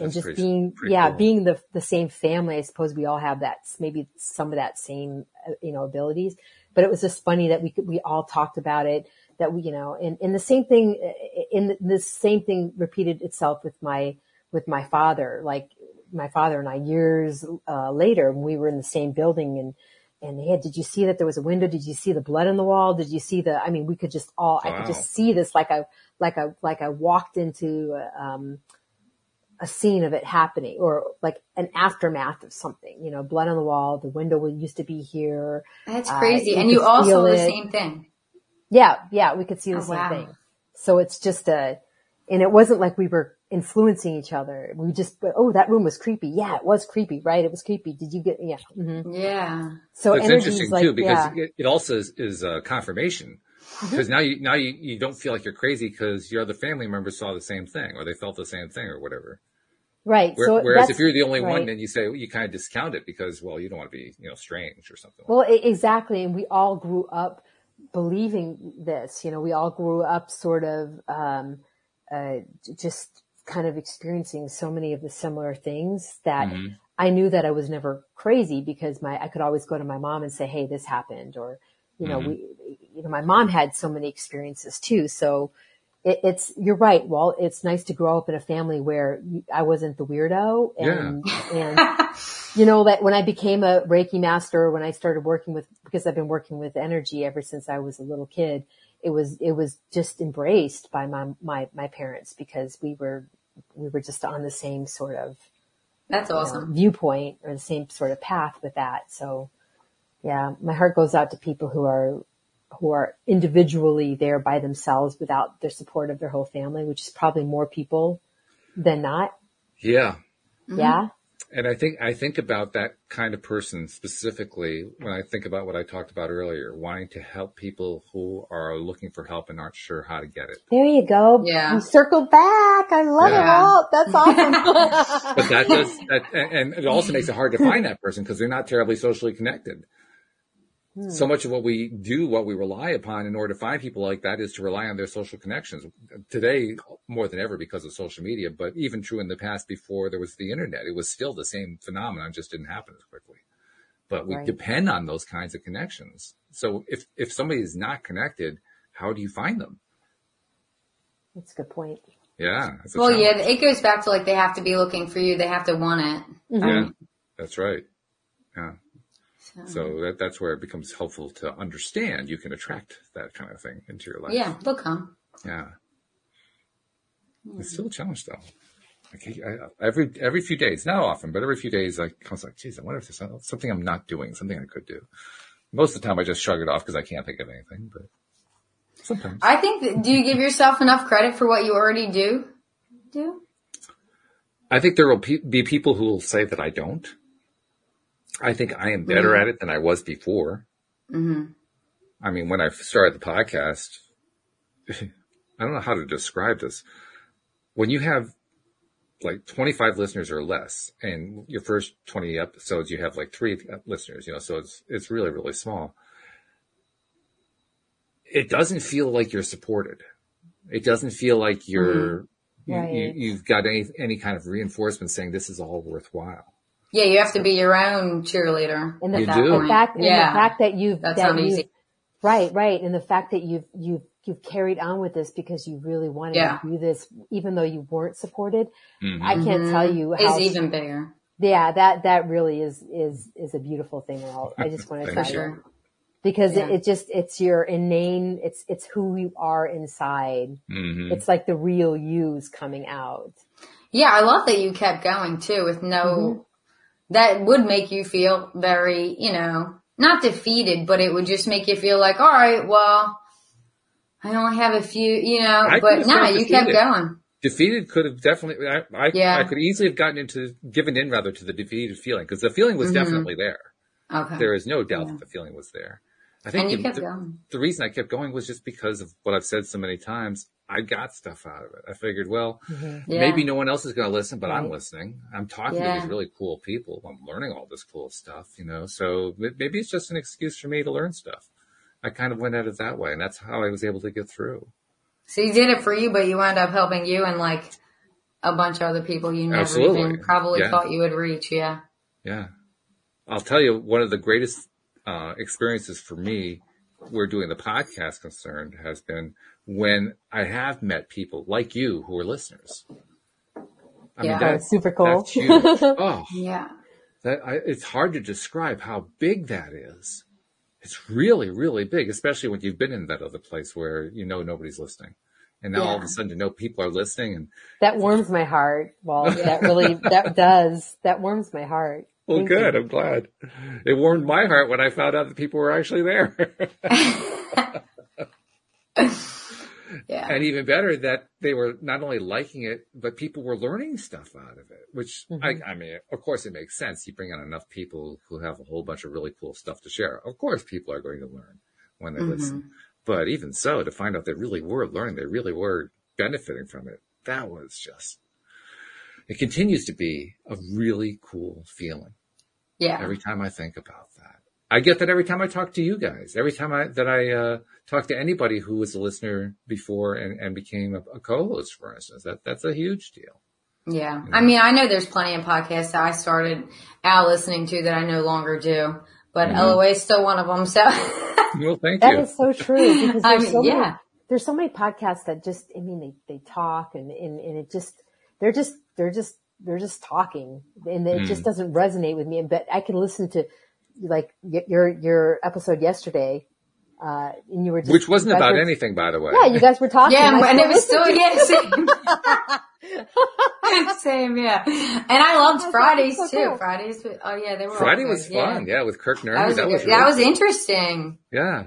and That's just pretty- being pretty yeah cool. being the the same family i suppose we all have that maybe some of that same uh, you know abilities but it was just funny that we could we all talked about it that we you know and and the same thing uh, in the same thing repeated itself with my with my father like my father and i years uh later we were in the same building and and yeah, did you see that there was a window? Did you see the blood on the wall? Did you see the, I mean, we could just all, I could just see this like I, like I, like I walked into, um, a scene of it happening or like an aftermath of something, you know, blood on the wall, the window used to be here. That's Uh, crazy. you and you could all feel saw the same thing. Yeah. Yeah. We could see the Oh, same wow. thing. So it's just a, and it wasn't like we were influencing each other. We just, oh, that room was creepy. Yeah, it was creepy, right? It was creepy. Did you get, yeah. Mm-hmm. Yeah. So it's interesting like, too because yeah. it, it also is, is uh, confirmation Mm-hmm. because now you now you, you don't feel like you're crazy because your other family members saw the same thing or they felt the same thing or whatever. Right. Where, so whereas if you're the only one, right. then you say you kind of discount it because well you don't want to be you know strange or something. Well, e- exactly. And we all grew up believing this, you know, we all grew up sort of, um, uh, just kind of experiencing so many of the similar things that Mhm. I knew that I was never crazy because my, I could always go to my mom and say, Hey, this happened. Or, you know, Mhm. we, you know, my mom had so many experiences too. So it, it's, you're right. Well, it's nice to grow up in a family where I wasn't the weirdo and, and, *laughs* you know, that when I became a Reiki master, when I started working with, because I've been working with energy ever since I was a little kid, it was, it was just embraced by my, my, my parents because we were, we were just on the same sort of That's you know, awesome. viewpoint or the same sort of path with that. So yeah, my heart goes out to people who are, who are individually there by themselves without the support of their whole family, which is probably more people than not. Yeah, mm-hmm. Yeah. and I think I think about that kind of person specifically when I think about what I talked about earlier, wanting to help people who are looking for help and aren't sure how to get it. There you go. Yeah. You circled back. I love Yeah. it all. That's awesome. *laughs* But that does that, and and it also makes it hard to find that person because they're not terribly socially connected. So much of what we do, what we rely upon in order to find people like that is to rely on their social connections. Today, more than ever because of social media, but even true in the past before there was the internet, it was still the same phenomenon, just didn't happen as quickly. But we Right. depend on those kinds of connections. So if, if somebody is not connected, how do you find them? That's a good point. Yeah. Well, challenge. yeah, it goes back to like they have to be looking for you. They have to want it. Mm-hmm. Yeah, that's right. Yeah. So, that, that's where it becomes helpful to understand you can attract that kind of thing into your life. yeah, they'll come. Yeah. Hmm. It's still a challenge though. Like I, every, every few days, not often, but every few days I was like, geez, I wonder if there's something I'm not doing, something I could do. Most of the time I just shrug it off because I can't think of anything, but sometimes. I think. That, do you give yourself enough credit for what you already do? Do? I think there will be people who will say that I don't. I think I am better mm-hmm. at it than I was before. hmm I mean, when I started the podcast, *laughs* I don't know how to describe this. When you have like 25 listeners or less and your first 20 episodes, you have like three uh, listeners, you know, so it's, it's really, really small. It doesn't feel like you're supported. It doesn't feel like you're, Right. you, you, you've got any, any kind of reinforcement saying this is all worthwhile. Yeah, you have to be your own cheerleader. And the, You at do. the fact, and yeah, the fact that you've, that's that not you've, easy. right, right. And the fact that you've, you've, you've carried on with this because you really wanted Yeah. to do this, even though you weren't supported. Mhm. I can't tell you how, is even bigger. yeah, that, that really is, is, is a beautiful thing. I'll, I just want to tell you. you because Yeah. it, it just, it's your inane, it's, it's who you are inside. Mhm. It's like the real you's coming out. Yeah, I love that you kept going too with no, Mm-hmm. That would make you feel very, you know, not defeated, but it would just make you feel like, all right, well, I only have a few, you know, I but no, you kept going. defeated could have definitely I, I, Yeah. I could easily have gotten into given in rather to the defeated feeling because the feeling was Mhm. definitely there Okay. there is no doubt Yeah. that the feeling was there i think and you the, kept the, going. the reason i kept going was just because of what i've said so many times i got stuff out of it i figured well Yeah. maybe no one else is going to listen but i'm listening i'm talking to these really cool people i'm learning all this cool stuff you know so maybe it's just an excuse for me to learn stuff i kind of went at it that way and that's how i was able to get through So you did it for you, but you wound up helping you and like a bunch of other people you never Absolutely. even probably Yeah. thought you would reach. Yeah. Yeah. I'll tell you, one of the greatest uh, experiences for me, where doing the podcast concerned, has been when I have met people like you who are listeners. I Yeah. Oh, that's, super cool. that's huge. *laughs* oh, Yeah. that, I, it's hard to describe how big that is. It's really, really big, especially when you've been in that other place where you know nobody's listening. And now all of a sudden you know people are listening and, That warms my heart. Well, *laughs* that really, that does, that warms my heart. well, Thank good. you. I'm glad. It warmed my heart when I found out that people were actually there. *laughs* Yeah. And even better that they were not only liking it, but people were learning stuff out of it, which Mhm. I, I mean, of course it makes sense. You bring on enough people who have a whole bunch of really cool stuff to share. Of course people are going to learn when they Mhm. listen. But even so, to find out they really were learning, they really were benefiting from it, that was just, it continues to be a really cool feeling Yeah. every time I think about that. I get that every time I talk to you guys, every time I, that I, uh, talk to anybody who was a listener before and, and became a, a co-host, for instance, that, that's a huge deal. Yeah. I mean, I know there's plenty of podcasts that I started out listening to that I no longer do, but Mhm. LOA is still one of them. So *laughs* Well, thank you. is so true because *laughs* I there's mean, so many, there's so many podcasts that just, I mean, they, they talk and, and, and it just, they're just, they're just, they're just talking and it Mm. just doesn't resonate with me. But I can listen to like y- your, your episode yesterday, uh, and you were just, Which wasn't about were- anything, by the way. Yeah, you guys were talking. yeah, I and it was still, listened *laughs* yeah, same. same, yeah. And I loved Fridays so too. cool. Fridays, oh yeah, they were all Friday good, was fun. Yeah. with Kirk Nerdy. That was, That was, that really was cool. interesting. yeah.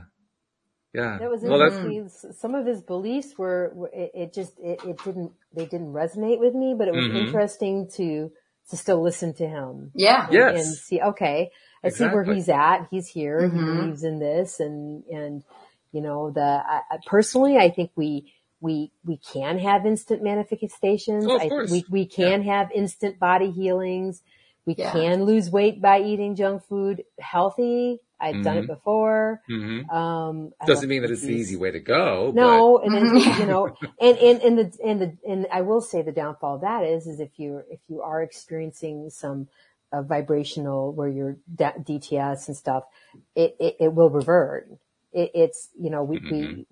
Yeah. That was well, interesting. S- Some of his beliefs were, were it, it just, it, it didn't, they didn't resonate with me, but it was Mhm. interesting to, to still listen to him. Yeah. Yeah. and Yes. see, okay, I see where he's at. He's here. He Mhm. believes in this and, and, you know, the, I, I, personally, I think we, we, we can have instant manifestations. Oh, of I, we, we can have instant body healings. We Yeah. can lose weight by eating junk food healthy. I've done it Mhm. before. hmm Um, doesn't mean that it's the easy way to go. No, and then Mhm. you know, and and and the and the and I will say the downfall of that is is if you if you are experiencing some uh, vibrational where you're DTS and stuff, it it, it will revert. It, it's you know we we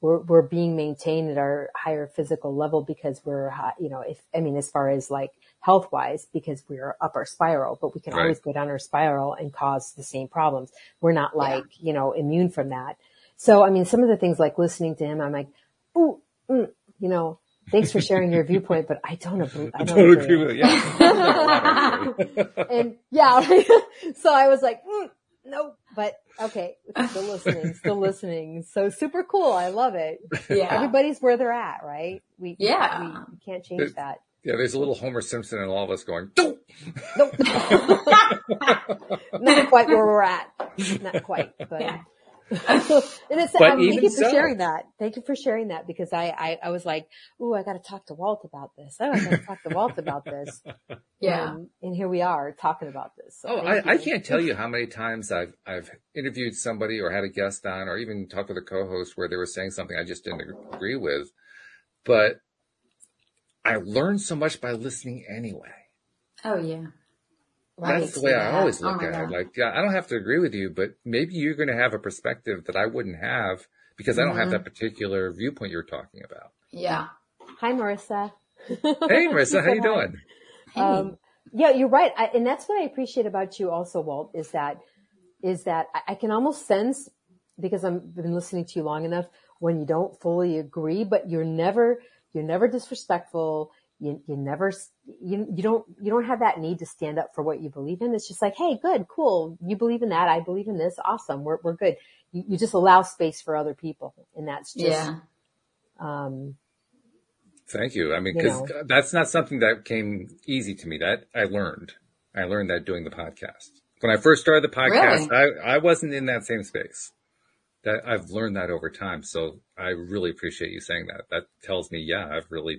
we're we're being maintained at our higher physical level because we're high, you know if I mean as far as like health wise because we're up our spiral, but we can Right. always go down our spiral and cause the same problems. We're not like you know immune from that. So, I mean, some of the things like listening to him, I'm like, ooh, mm, you know, thanks for sharing your viewpoint, but I don't agree. I I don't, don't agree. agree with it. Yeah. *laughs* And yeah, *laughs* so I was like, mm, nope, but okay, still listening, still listening. So super cool. I love it. Yeah. Everybody's where they're at, right? We, Yeah. we, we can't change It- that. yeah, there's a little Homer Simpson in all of us going, "Don't." Nope. *laughs* Not quite where we're at. Not quite, but. Yeah. *laughs* and it's, But um, even thank you for so. sharing that. Thank you for sharing that because I, I, I was like, ooh, I got to talk to Walt about this. Oh, I got to talk to Walt about this. *laughs* Yeah. Um, and here we are talking about this. So Oh, I, I can't tell you how many times I've I've interviewed somebody or had a guest on or even talked with a co-host where they were saying something I just didn't agree with, but I learned so much by listening anyway. Oh yeah. That's the way I always Oh look my at God. it. Like, yeah, I don't have to agree with you, but maybe you're going to have a perspective that I wouldn't have because I don't have Mhm. that particular viewpoint you're talking about. Yeah. Hi, Marissa. *laughs* Hey, Marissa, how you doing? Hey. Um, yeah, you're right. I, and that's what I appreciate about you also, Walt, is that, is that I, I can almost sense because I've been listening to you long enough when you don't fully agree, but you're never, you're never disrespectful. You, you never, you, you don't, you don't have that need to stand up for what you believe in. It's just like, Hey, good, cool. You believe in that. I believe in this. Awesome. We're, we're good. You, you just allow space for other people. And that's just, yeah. um, Thank you. I mean, You because know. that's not something that came easy to me. That I learned. I learned that doing the podcast. When I first started the podcast, I, I wasn't in that same space. That I've learned that over time. So I really appreciate you saying that. That tells me, yeah, I've really,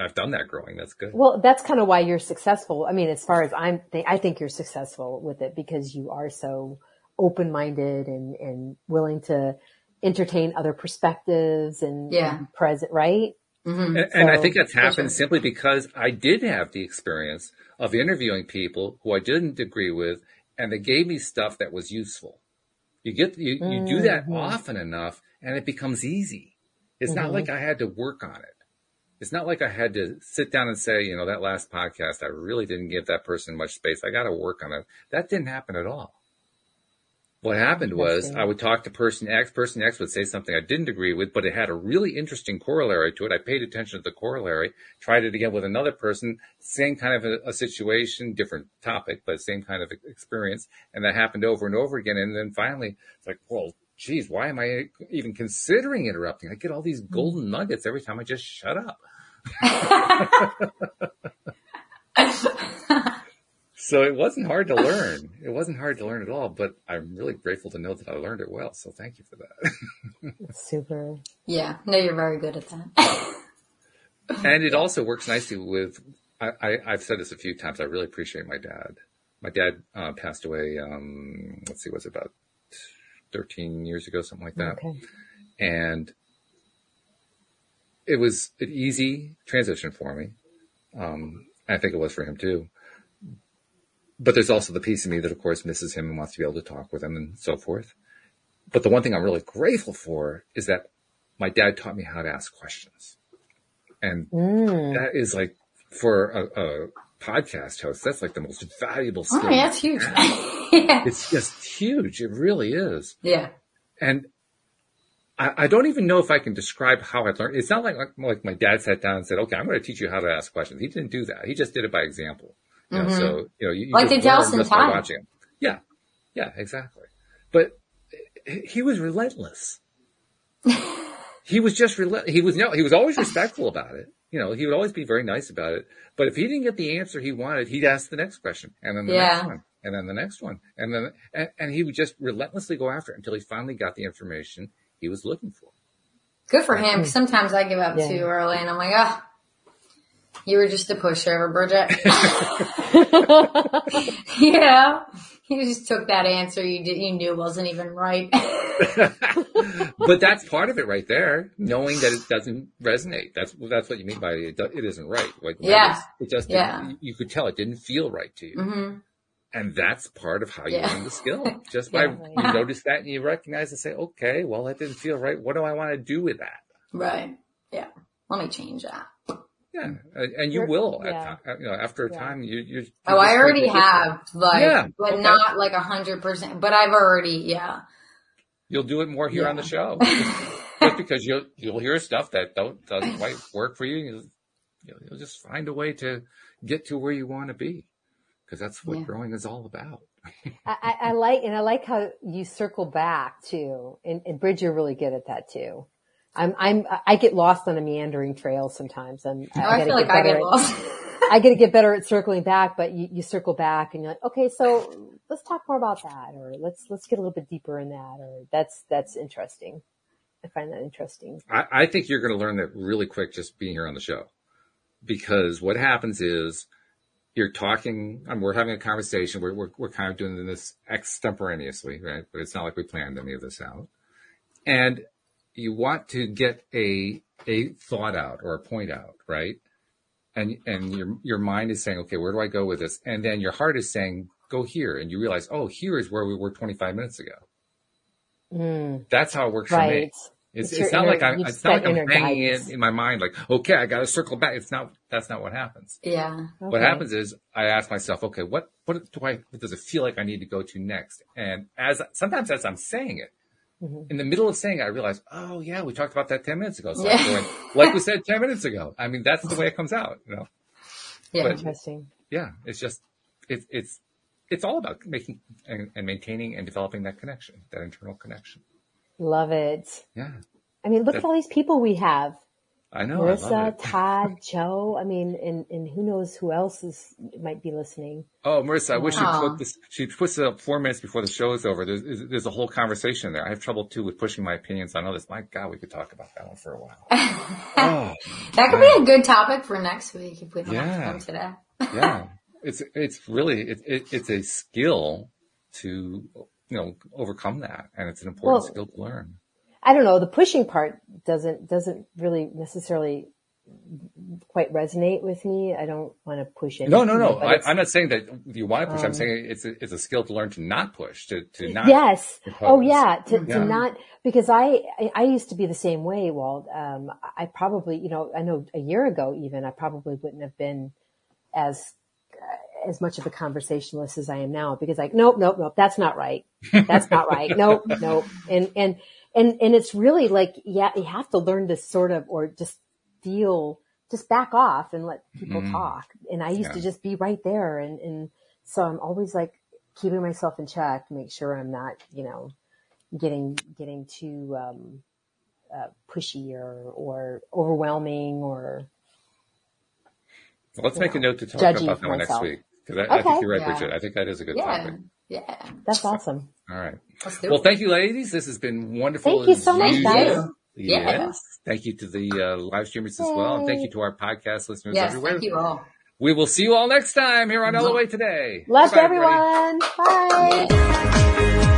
I've done that growing. That's good. Well, that's kind of why you're successful. I mean, as far as I'm, th- I think you're successful with it because you are so open-minded and, and willing to entertain other perspectives and, Yeah. and present, right? hmm And, and I think that's happened sure. simply because I did have the experience of interviewing people who I didn't agree with and they gave me stuff that was useful. You get, you, you do that Mhm. often enough and it becomes easy. It's not Mhm. like I had to work on it. It's not like I had to sit down and say, you know, that last podcast, I really didn't give that person much space. I got to work on it. That didn't happen at all. What happened was I would talk to person X, person X would say something I didn't agree with, but it had a really interesting corollary to it. I paid attention to the corollary, tried it again with another person, same kind of a, a situation, different topic, but same kind of experience. And that happened over and over again. And then finally it's like, well, geez, why am I even considering interrupting? I get all these golden nuggets every time I just shut up. *laughs* so it wasn't hard to learn. It wasn't hard to learn at all, but I'm really grateful to know that I learned it well. So thank you for that. *laughs* Super. Yeah. No, you're very good at that. and it also works nicely with, I, I, have said this a few times. I really appreciate my dad. My dad uh, passed away, um, let's see, was it about 13 years ago, something like that. Okay. And it was an easy transition for me. Um, I think it was for him too. But there's also the piece of me that of course misses him and wants to be able to talk with him and so forth. But the one thing I'm really grateful for is that my dad taught me how to ask questions. And mm. that is like for a, a, podcast host, that's like the most valuable skill. Oh, that's huge. *laughs* yeah. It's just huge. It really is. Yeah. And I, I, don't even know if I can describe how I learned. It's not like, like, like my dad sat down and said, okay, I'm going to teach you how to ask questions. He didn't do that. He just did it by example. You mm-hmm. know, so, you know, you, you like the Delson time. Watching him. Yeah. Yeah, exactly. But he was relentless. *laughs* he was just relentless. He was, no, he was always respectful about it. You know, he would always be very nice about it. But if he didn't get the answer he wanted, he'd ask the next question and then the yeah. next one and then the next one. And then, and, and he would just relentlessly go after it until he finally got the information he was looking for. Good for him. Sometimes I give up yeah. too early and I'm like, oh, you were just a pushover, Bridget. *laughs* you know, you just took that answer you did, you knew wasn't even right. *laughs* *laughs* but that's part of it right there, knowing that it doesn't resonate. That's that's what you mean by it. It isn't right. Like yeah, it just yeah. you could tell it didn't feel right to you. Mm-hmm. And that's part of how you yeah. learn the skill. *laughs* Just by yeah. you notice that and you recognize and say, okay, well, that didn't feel right. What do I want to do with that? Right. Yeah. Let me change that. Yeah, and you You're, will. Yeah. At, you know, after a time, you you. Oh, I already have, like, yeah, but okay. not like a hundred percent. But I've already, yeah. You'll do it more here yeah. on the show, *laughs* just because you'll you'll hear stuff that don't doesn't quite work for you. You'll, you'll just find a way to get to where you want to be because that's what yeah. growing is all about. *laughs* I, I, like, and I like how you circle back too. And, and Bridge, you're really good at that too. I'm, I'm, I get lost on a meandering trail sometimes. I'm, oh, I, I feel like I get lost. *laughs* I get to get better at circling back, but you, you circle back and you're like, okay, so let's talk more about that or let's, let's get a little bit deeper in that or that's, that's interesting. I find that interesting. I, I think you're going to learn that really quick just being here on the show because what happens is you're talking, um, we're having a conversation. We're, we're, we're kind of doing this extemporaneously, right? But it's not like we planned any of this out. And you want to get a, a thought out or a point out, right? And, and your, your mind is saying, okay, where do I go with this? And then your heart is saying, go here. And you realize, oh, here is where we were 25 minutes ago. Mm. That's how it works right. for me. It's, it's, it's not inner, like I'm, it's not like I'm hanging in, in my mind like, okay, I got to circle back. It's not, that's not what happens. Yeah. Okay. What happens is I ask myself, okay, what, what do I, what does it feel like I need to go to next? And as, sometimes as I'm saying it, mm-hmm. in the middle of saying it, I realize, oh yeah, we talked about that 10 minutes ago. So yeah. I'm going, like we said 10 minutes ago. I mean, that's the way it comes out, you know? Yeah. But, Interesting. Yeah. It's just, it's, it's, it's all about making and, and maintaining and developing that connection, that internal connection. Love it. Yeah. I mean, look at all these people we have. I know. Marissa, I Todd, *laughs* Joe. I mean, and, and who knows who else is, might be listening. Oh, Marissa, I wish you put this, she puts it up four minutes before the show is over. There's, there's a whole conversation there. I have trouble too with pushing my opinions on others. My God, we could talk about that one for a while. oh, *laughs* that could be a good topic for next week if we don't yeah. have time today. yeah. *laughs* It's, it's really, it, it, it's a skill to, you know, overcome that. And it's an important well, skill to learn. I don't know. The pushing part doesn't, doesn't really necessarily quite resonate with me. I don't want to push it. No, no, no. I, am not saying that you want to push. Um, I'm saying it's a, it's a skill to learn to not push, to, to not. Yes. Impose. Oh yeah. To, yeah. to not, because I, I used to be the same way, Walt. Um, I probably, you know, I know a year ago even, I probably wouldn't have been as as much of a conversationalist as I am now because like, nope, nope, nope, that's not right. That's not right. *laughs* nope, nope. And, and, and, and it's really like, yeah, you have to learn to sort of, or just feel, just back off and let people mm. talk. And I used yeah. to just be right there. And, and so I'm always like keeping myself in check, make sure I'm not, you know, getting, getting too, um, uh, pushy or, or overwhelming or. Let's make a note to talk Judgy about that one next week. Cause I, I think Okay. you're right, Yeah. Bridget. I think that is a good Yeah. topic. Yeah. That's awesome. All right. Well, it. thank you, ladies. This has been wonderful. Thank you so much, guys. Yes. Yeah. Thank you to the uh, live streamers as well. And thank you to our podcast listeners Yes, everywhere. thank you all. We will see you all next time here on LOA Today. Love to Goodbye, everybody. everyone. Bye. Yeah.